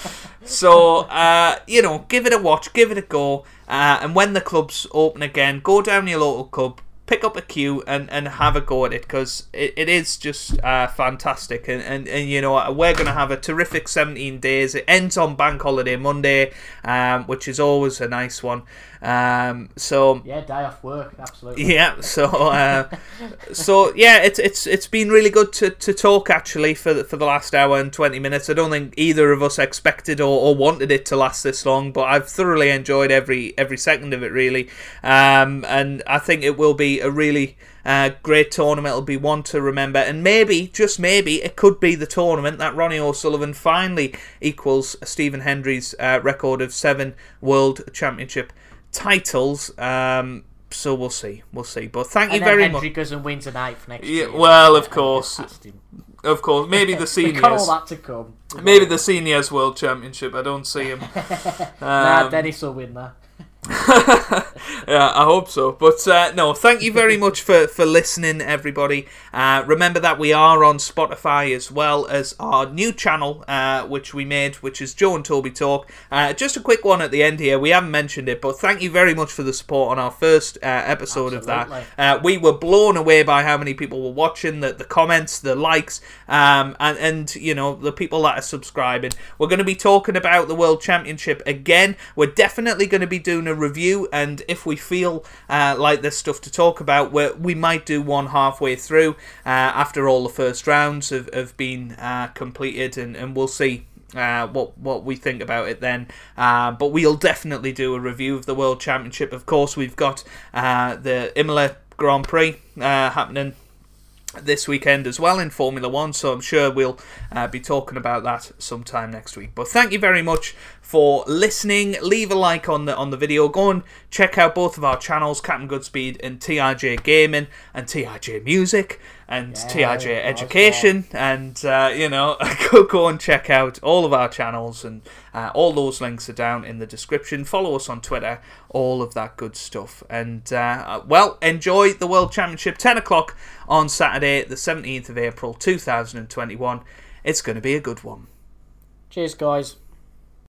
so uh, you know, give it a watch, give it a go, uh, and when the clubs open again, go down your local club. Pick up a cue and, and have a go at it because it, it is just uh, fantastic. And, and, and you know we're going to have a terrific 17 days. It ends on bank holiday Monday um, which is always a nice one um, so yeah, day off work, absolutely. yeah, so uh, so yeah, it's it's it's been really good to, to talk actually for the, for the last hour and twenty minutes. I don't think either of us expected or, or wanted it to last this long, but I've thoroughly enjoyed every every second of it really, um, and I think it will be a really uh, great tournament. It'll be one to remember, and maybe just maybe it could be the tournament that Ronnie O'Sullivan finally equals Stephen Hendry's uh, record of seven World Championship titles. Um, so we'll see, we'll see. But thank you And then very Hendry much. goes and wins an eighth next Yeah, year. well, of course. gets past him. Of course, maybe the We've got all seniors, that to come. maybe the seniors World Championship. I don't see him. Nah, Um, Dennis will win that. yeah, I hope so. But uh, no, thank you very much for, for listening, everybody. Uh, remember that we are on Spotify as well as our new channel, uh, which we made, which is Joe and Toby Talk. Uh, just a quick one at the end here. We haven't mentioned it, but thank you very much for the support on our first uh, episode Absolutely. of that. Uh, we were blown away by how many people were watching, the, the comments, the likes, um, and, and, you know, the people that are subscribing. We're going to be talking about the World Championship again. We're definitely going to be doing a review, and if we feel uh, like there's stuff to talk about, we we might do one halfway through uh, after all the first rounds have, have been uh, completed, and, and we'll see. Uh, what what we think about it then, uh, but we'll definitely do a review of the World Championship. Of course, we've got uh, the Imola Grand Prix uh, happening this weekend as well in Formula One, so I'm sure we'll uh, be talking about that sometime next week. But thank you very much for listening. Leave a like on the on the video. Go and check out both of our channels, Captain Goodspeed and TRJ Gaming and TRJ Music and Yeah, TRJ Education, and uh, you know go go and check out all of our channels and uh, all those links are down in the description. Follow us on Twitter, all of that good stuff. And uh, well, enjoy the World Championship, 10 o'clock on Saturday, the 17th of April 2021. It's going to be a good one. Cheers, guys.